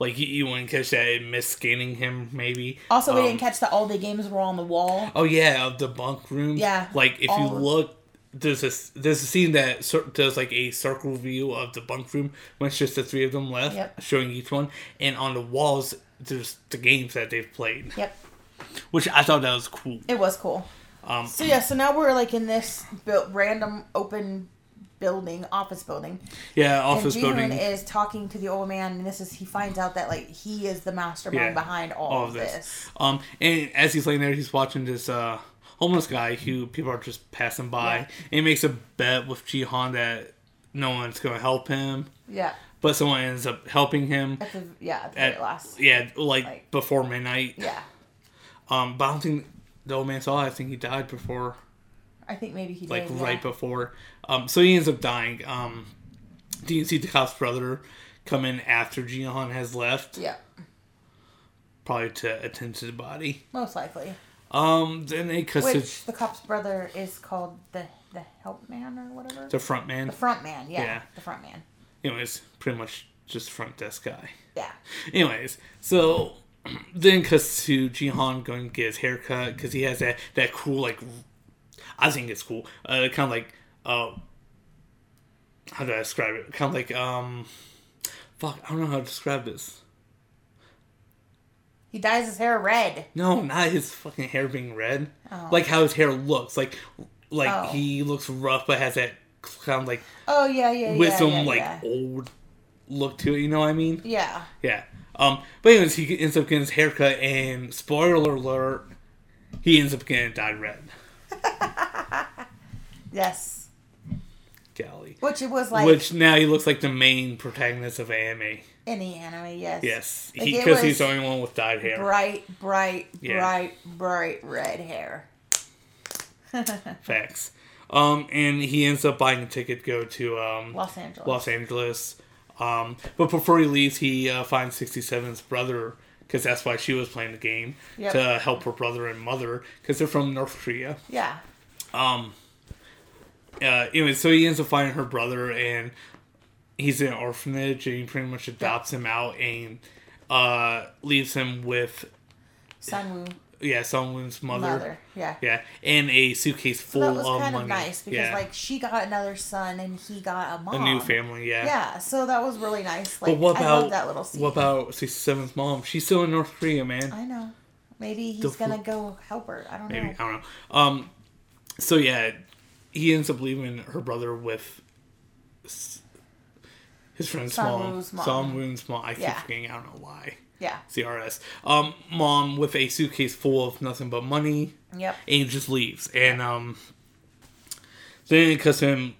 Like you, you wouldn't catch that miss scanning him maybe. Also, we Um, didn't catch that all the games were on the wall. Oh yeah, of the bunk room. Yeah, Like if you look, there's a there's a scene that does like a circle view of the bunk room when it's just the three of them left, Yep. showing each one, and on the walls there's the games that they've played, Yep. which I thought that was cool. It was cool. Um, So yeah, so now we're like in this built random open building, office building, yeah, and office Ji-hoon building. is talking to the old man, and this is he finds out that like he is the mastermind Yeah, behind all, all of this. this. Um, and as he's laying there, he's watching this uh, homeless guy who people are just passing by, Yeah. and he makes a bet with Jihan that no one's going to help him, Yeah, but someone ends up helping him. at the yeah at the At, last. yeah, like, Like- before midnight. Yeah, Um, but I don't think the old man saw. it. I think he died before, I think maybe he like did. right yeah. before. Um, so he ends up dying. Um, do you see the cop's brother come in after Jihan has left, Yeah, probably to attend to the body? most likely. Um, then they cuts Which the cop's brother is called the the help man or whatever. the front man. The front man, yeah, Yeah. the front man. Anyways, pretty much just front desk guy. Yeah, Anyways, so then cuts to Jihan going to get his hair cut because he has that that cool like I think it's cool. Uh, kind of like uh, how do I describe it? Kind of like um, fuck, I don't know how to describe this. he dyes his hair red. No, not his fucking hair being red. Oh. Like how his hair looks. Like like Oh. he looks rough, but has that kind of like Oh yeah, yeah, with yeah, some yeah, like yeah. old look to it. You know what I mean? yeah. Yeah. Um. But anyways, he ends up getting his haircut, and spoiler alert, he ends up getting dyed red. Yes, Golly. which it was like Which now he looks like the main protagonist of anime. any anime. Yes, Yes, because he's the only one with dyed hair. bright, bright, Yeah. bright, bright red hair. Facts. Um, and he ends up buying a ticket to go to um Los Angeles. Los Angeles. Um, but before he leaves, he uh, finds 67's brother because that's why she was playing the game Yep. to help her brother and mother because they're from North Korea. Yeah, Um. Uh. Anyway, so he ends up finding her brother, and he's in an orphanage, and he pretty much adopts him out and uh leaves him with Sunwoo yeah Sungwoon's mother. mother. Yeah. Yeah, and a suitcase full So that was of kind money. of nice because yeah. like she got another son and he got a mom. a new family. Yeah. Yeah, so that was really nice. Like But what I about love that little scene. what about 67's mom? She's still in North Korea, man. I know. Maybe he's fu- gonna go help her. I don't Maybe know. Maybe I don't know. Um. So yeah, he ends up leaving her brother with his friend's mom, Sungwoo's mom. Songwoon's mom. I keep Yeah. forgetting. I don't know why. Yeah. CRS. Um, mom with a suitcase full of nothing but money, Yep. and he just leaves. And um, then it cuts him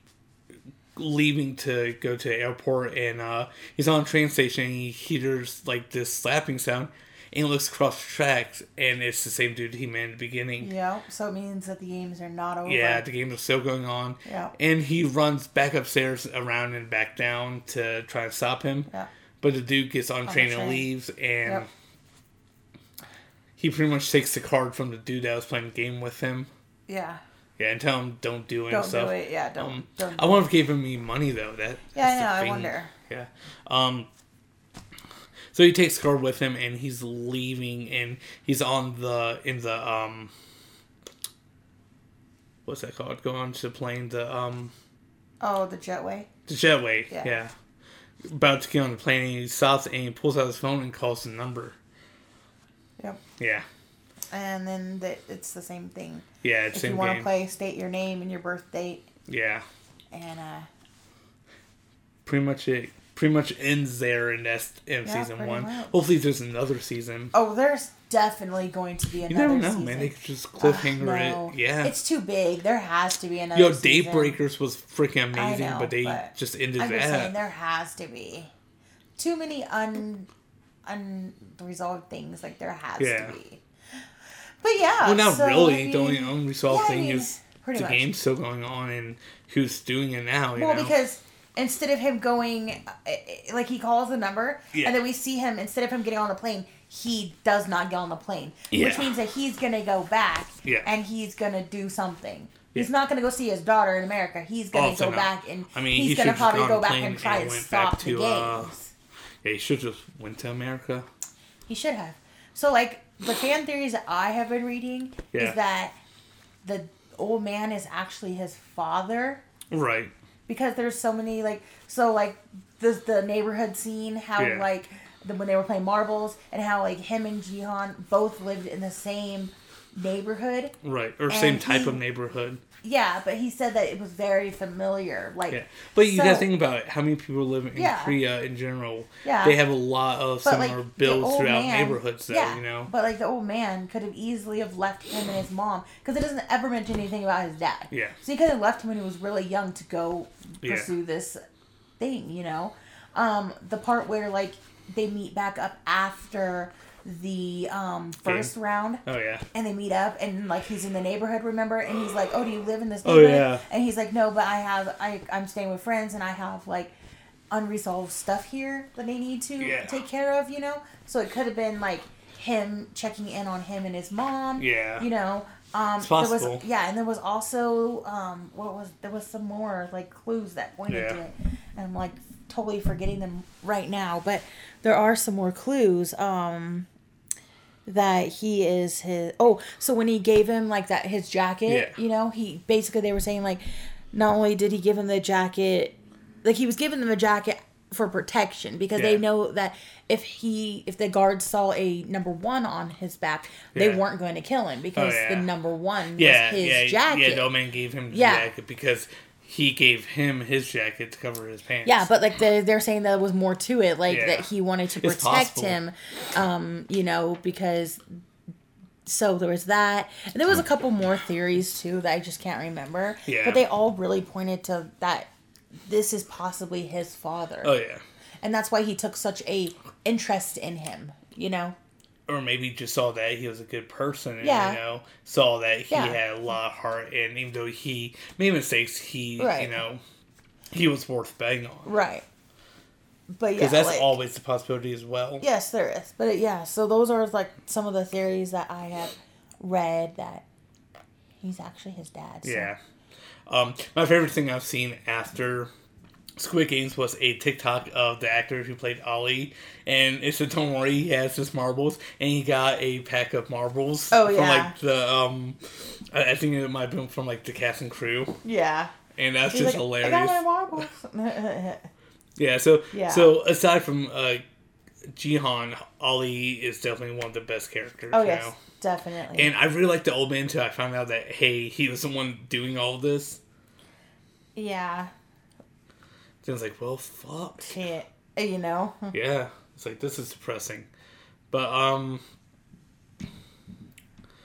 leaving to go to the airport, and uh, he's on a train station. And he hears like this slapping sound, and looks across the tracks, and it's the same dude he met in the beginning. Yeah. So it means that the games are not over. Yeah, the games are still going on. Yeah. And he runs back upstairs, around and back down to try and stop him. Yeah. But the dude gets on, the train and leaves, and Yep. he pretty much takes the card from the dude that was playing the game with him. Yeah. Yeah, and tell him don't do it Don't do it. Yeah. Don't. Um, don't. I wonder if he gave him me money though. That yeah, I know. I wonder. Yeah. Um. So he takes the card with him, and he's leaving, and he's on the in the um. What's that called? Go on to plane the um Oh, the jetway. the jetway. Yeah. Yeah. About to get on the plane, and he stops and he pulls out his phone and calls the number. Yep. Yeah. And then the, it's the same thing. Yeah. It's If same you want to play, state your name and your birth date, Yeah. and uh, Pretty much it. Pretty much ends there in that in Yeah, season one. much. Hopefully, there's another season. oh, there's definitely going to be another. You never know, season. man. They could just cliffhanger no. it. Yeah. It's too big. There has to be another. Yo. Daybreakers was freaking amazing, know, but they but just ended I'm just saying there has to be too many un unresolved things. Like there has Yeah. to be. But yeah. Well, not so, really. I the only mean, unresolved yeah, I thing mean, is the much. game's still going on and who's doing it now. You Well, know? because instead of him going, uh, like he calls the number, Yeah. and then we see him instead of him getting on the plane, he does not get on the plane, which means that he's gonna go back, Yeah. and he's gonna do something. He's not gonna go see his daughter in America. He's gonna Also go not. back and I mean, he's he gonna probably go back and try and to stop the to, uh, games. Yeah, he should just went to America. He should have. So like the fan theories that I have been reading Yeah. is that the old man is actually his father Right. because there's so many like so like the the neighborhood scene how Yeah. like the, when they were playing marbles and how like him and Jihan both lived in the same neighborhood. Right. Or And same type he- of neighborhood. Yeah, but he said that it was very familiar. Like, Yeah. But you so- gotta think about it. How many people live in Yeah. Korea in general? Yeah. They have a lot of but similar like old throughout man, neighborhoods, though, yeah, you know? But like the old man could have easily have left him and his mom because it doesn't ever mention anything about his dad. Yeah. So he could have left him when he was really young to go Yeah. pursue this thing, you know. Um, the part where like they meet back up after the um first round Oh, yeah. and they meet up and like he's in the neighborhood remember and he's like oh do you live in this Oh, neighborhood yeah. and he's like no but i have i i'm staying with friends and i have like unresolved stuff here that they need to Yeah. take care of you know so it could have been like him checking in on him and his mom Yeah. you know um It's there possible. was yeah and there was also um what was there was some more like clues that pointed Yeah. to it and i'm like totally forgetting them right now but there are some more clues um that he is his oh so when he gave him like that his jacket Yeah. you know he basically they were saying like not only did he give him the jacket like he was giving them a jacket for protection because they know that if he if the guards saw a number one on his back they Yeah. weren't going to kill him because Oh, yeah. the number one Yeah, was his yeah, jacket yeah. Old man gave him the Yeah. jacket because he gave him his jacket to cover his pants. Yeah, but like they they're saying there was more to it, like Yeah. that he wanted to protect him, um, you know, because so there was that, and there was a couple more theories too that I just can't remember. Yeah. but they all really pointed to that this is possibly his father, Oh yeah. and that's why he took such a interest in him. You know, Or maybe just saw that he was a good person and Yeah. you know, saw that he Yeah. had a lot of heart and even though he made mistakes, he Right. you know he was worth betting on. right? But yeah, Because that's like- always the possibility as well. Yes, there is. But it, yeah, so those are like some of the theories that I have read that he's actually his dad. So. Yeah. Um, my favorite thing I've seen after Squid Games was a TikTok of the actor who played Ali, and it said, "Don't worry, he has his marbles," and he got a pack of marbles. Oh, yeah, From like the um, I, think it might have been from like the cast and crew, Yeah. and that's He's just like, hilarious. I got my marbles. Yeah. So Yeah. so aside from uh, Jihan, Ali is definitely one of the best characters. oh yes, definitely. And I really like the old man too. I found out that hey, he was the one doing all of this. yeah. Was like, well, fuck. Shit. You know. Yeah, it's like this is depressing, but um,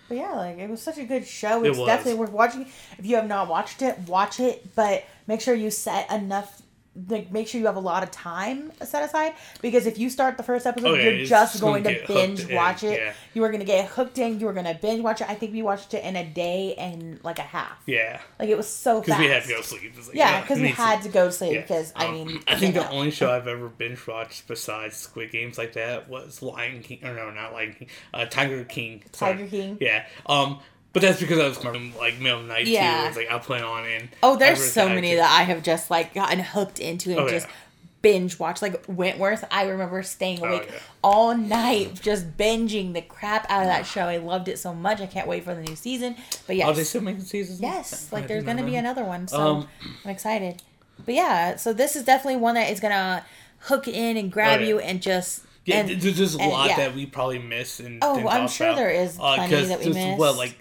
But yeah, like it was such a good show. It It's was. definitely worth watching. If you have not watched it, watch it. But make sure you set enough. Like make sure you have a lot of time set aside because if you start the first episode, Oh, yeah, you're just going to binge hooked in, watch it. yeah. You are going to get hooked in. You are going to binge watch it. I think we watched it in a day and like a half. yeah, Like it was so because we had to go sleep. Like, Yeah, because we had to go to sleep yeah. because I Um, mean I think the know. only show I've ever binge watched besides Squid Games like that was Lion King. Or no, not Lion King. Uh, Tiger King. Sorry. Tiger King. Yeah. Um, but that's because I was coming like middle of night Yeah. too. It's like I'll put on and Oh, there's so many that I have just like gotten hooked into and Oh, just yeah. binge watch. Like Wentworth, I remember staying awake Oh, yeah. all night just binging the crap out of that show. I loved it so much. I can't wait for the new season. But yes, Are they still making seasons? yes, I like there's gonna be another one. So Um, I'm excited. But yeah, so this is definitely one that is gonna hook in and grab Oh, you and just Yeah, and, there's just a and- lot yeah. that we probably miss. and Oh, I'm sure about. there is Uh, that we What missed. like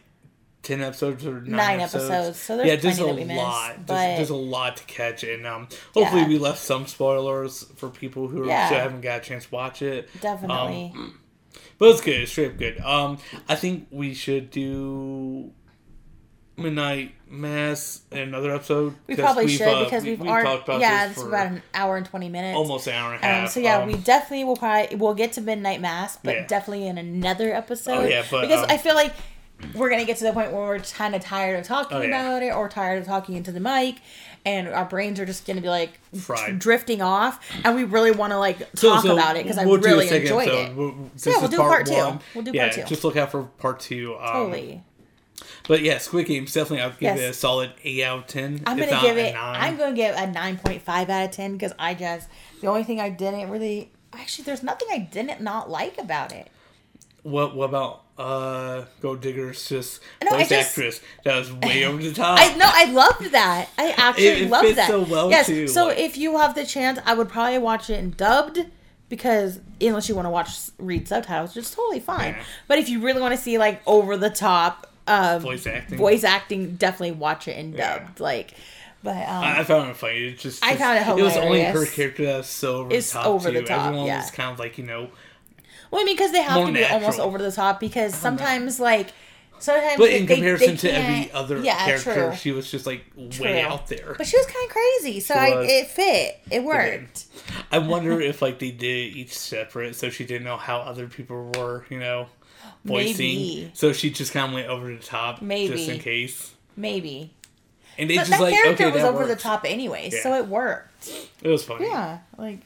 ten episodes or nine, Nine episodes? episodes, so there's yeah, there's a we missed, lot. but- There's, there's a lot to catch, and um, hopefully Yeah. we left some spoilers for people who Yeah. still haven't got a chance to watch it. definitely. Um, but it's good. It's straight up good. Um, I think we should do midnight mass in another episode. we probably we've, should uh, because we- we've, we've already talked about yeah, this it's for about an hour and twenty minutes. almost an hour and a Um, half. so yeah, Um, we definitely will probably we'll get to midnight mass, but Yeah. definitely in another episode. Oh, yeah, but, because um, I feel like we're gonna get to the point where we're kind of tired of talking Oh, yeah. about it or tired of talking into the mic, and our brains are just gonna be like Fried. drifting off, and we really want to like So- talk so about it because I we'll a really enjoyed episode. it. We'll- this yeah, we'll do part part two. We'll do yeah, part two. just look out for part two. Um, Totally. But yeah, Squid Games definitely. I'll give Yes. it a solid eight out of ten. I'm gonna give it. I'm gonna give a nine point five out of ten because I just the only thing I didn't really actually there's nothing I didn't not like about it. What what about uh Gold Digger's just No, voice just- actress that was way over the top. I no, I loved that. I actually It- it loved fits that. so well, yes. too, So like- if you have the chance, I would probably watch it in dubbed because unless you want to watch read subtitles, it's totally fine. Yeah. But if you really want to see like over the top uh, Voice acting. voice acting, definitely watch it in Yeah. dubbed. Like, but um, I, I found it funny. It just, I found it hilarious. It was only her character that was so over It's the top. over the top, Everyone yeah. was kind of like you know, well, I mean, because they have More to be almost over the top because sometimes like. Sometimes but in they- comparison they to every other yeah, character, true. she was just like way True. out there. But she was kind of crazy, so I, it fit. It worked. I wonder if like they did each separate, so she didn't know how other people were, you know, voicing. Maybe. So she just kind of went over the top, Maybe. just in case. Maybe. And they But just that like character okay, was over the top anyway, Yeah. so it worked. It was funny. Yeah, like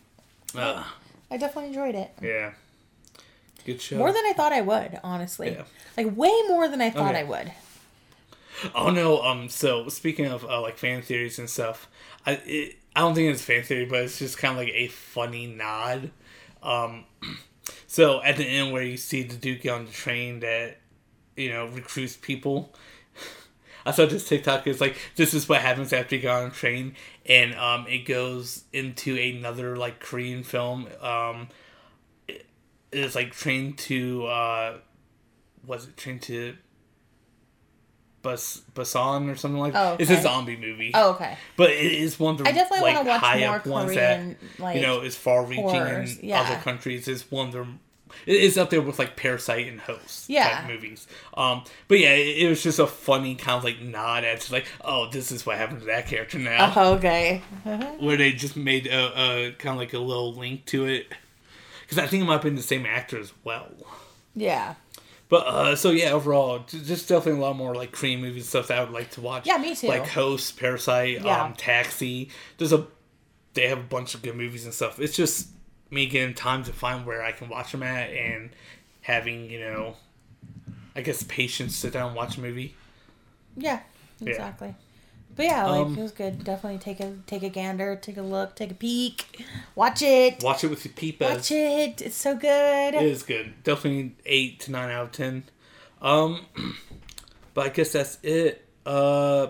Uh, I definitely enjoyed it yeah. Good show. more than I thought I would. Honestly, Yeah. like way more than I thought Okay. I would. Oh no. Um. So speaking of uh, like fan theories and stuff, I it, I don't think it's fan theory, but it's just kind of like a funny nod. Um. So at the end where you see the Duke on the train that you know recruits people. I saw this TikTok. It's like this is what happens after you get on a train, and um, it goes into another like Korean film. Um, it's like Train to uh, was it Train to Bus Busan or something like Oh, It's a zombie movie. Oh, okay. But it is one of the I definitely like, want to watch high more up ones Korean, that like you know is far reaching in yeah. other countries. It's one of them. It is up there with like Parasite and Host Yeah. type movies. Um, but yeah, it, it was just a funny kind of like nod at like, oh, this is what happened to that character now, Oh, okay. where they just made a, a kind of like a little link to it. Because I think it might have been the same actor as well. Yeah. But uh, so yeah, overall, just definitely a lot more like Korean movies stuff that I would like to watch. Yeah, me too. Like Host, Parasite, Yeah. um, Taxi. There's a they have a bunch of good movies and stuff. It's just me getting time to find where I can watch them at and having you know, I guess patience to sit down and watch a movie. Yeah. Yeah. But yeah, like Um, it was good. Definitely take a take a gander, take a look, take a peek, watch it, Watch it with your peepas. watch it. It's so good. It is good. Definitely eight to nine out of ten. Um, but I guess that's it. Uh,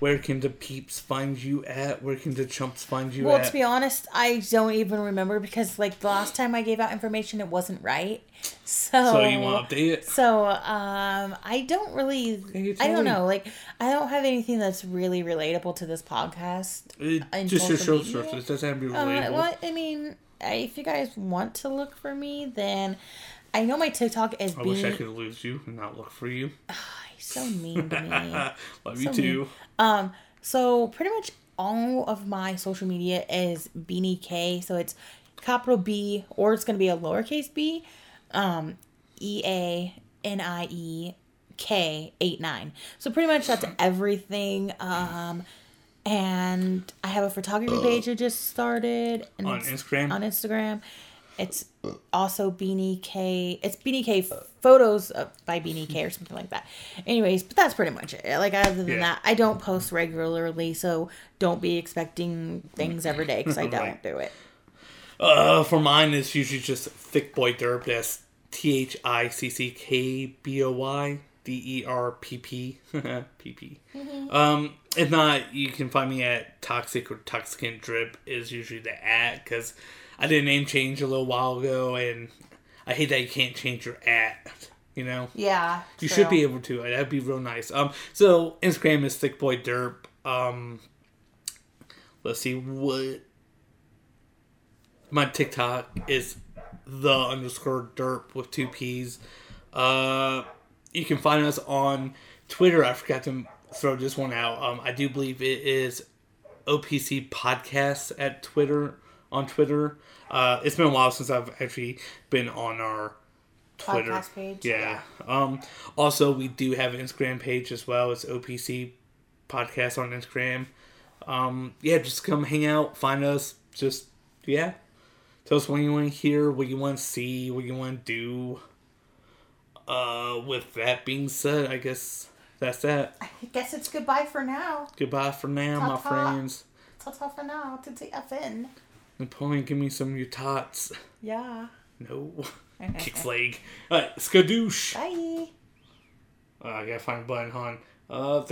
where can the peeps find you at? Where can the chumps find you at? Well, at? to be honest, I don't even remember because like the last time I gave out information, it wasn't right. So, so you want to update it? So, um, I don't really. you I don't me. know. Like, I don't have anything that's really relatable to this podcast. It- just your show media? sources. Doesn't have to be Uh, relatable. what I mean, if you guys want to look for me, then I know my TikTok is I wish I could lose you and not look for you. so mean to me. Love you So too. Um, so pretty much all of my social media is Beanie K. So it's capital B, or it's gonna be a lowercase b, um, E A N I E K eight nine. So pretty much that's everything. Um, and I have a photography page I just started and On Instagram? On Instagram, it's also Beanie K. It's Beanie K photos of, by Beanie K or something like that. Anyways, but that's pretty much it. Like other than Yeah. that, I don't post regularly, so don't be expecting things every day because I don't Right. do it. Uh, for mine, it's usually just Thick Boy Derp. That's T H I C C K B O Y D E R P P P P. Um, if not, you can find me at Toxic or Toxicant Drip is usually the at because I did a name change a little while ago, and I hate that you can't change your at. You know. Yeah, You should be able to. That'd be real nice. Um, so Instagram is Thick Boy Derp. Um, let's see what my TikTok is the underscore derp with two P's. Uh, you can find us on Twitter. I forgot to throw this one out. Um, I do believe it is OPC Podcasts at Twitter on Twitter. Uh, it's been a while since I've actually been on our Twitter. Podcast page, Yeah. Um. Also, we do have an Instagram page as well. It's OPC Podcast on Instagram. Um. Yeah, just come hang out, find us. Just yeah. Tell us what you want to hear, what you want to see, what you want to do. Uh. With that being said, I guess that's that. I guess it's goodbye for now. Goodbye for now, my Ta-ta. friends. Ta-ta for now. To TFN. Napoleon, give me some of your tots. Yeah. No. Kick flag. Alright, skadoosh. Bye. Uh, I gotta find a button, hon. Uh,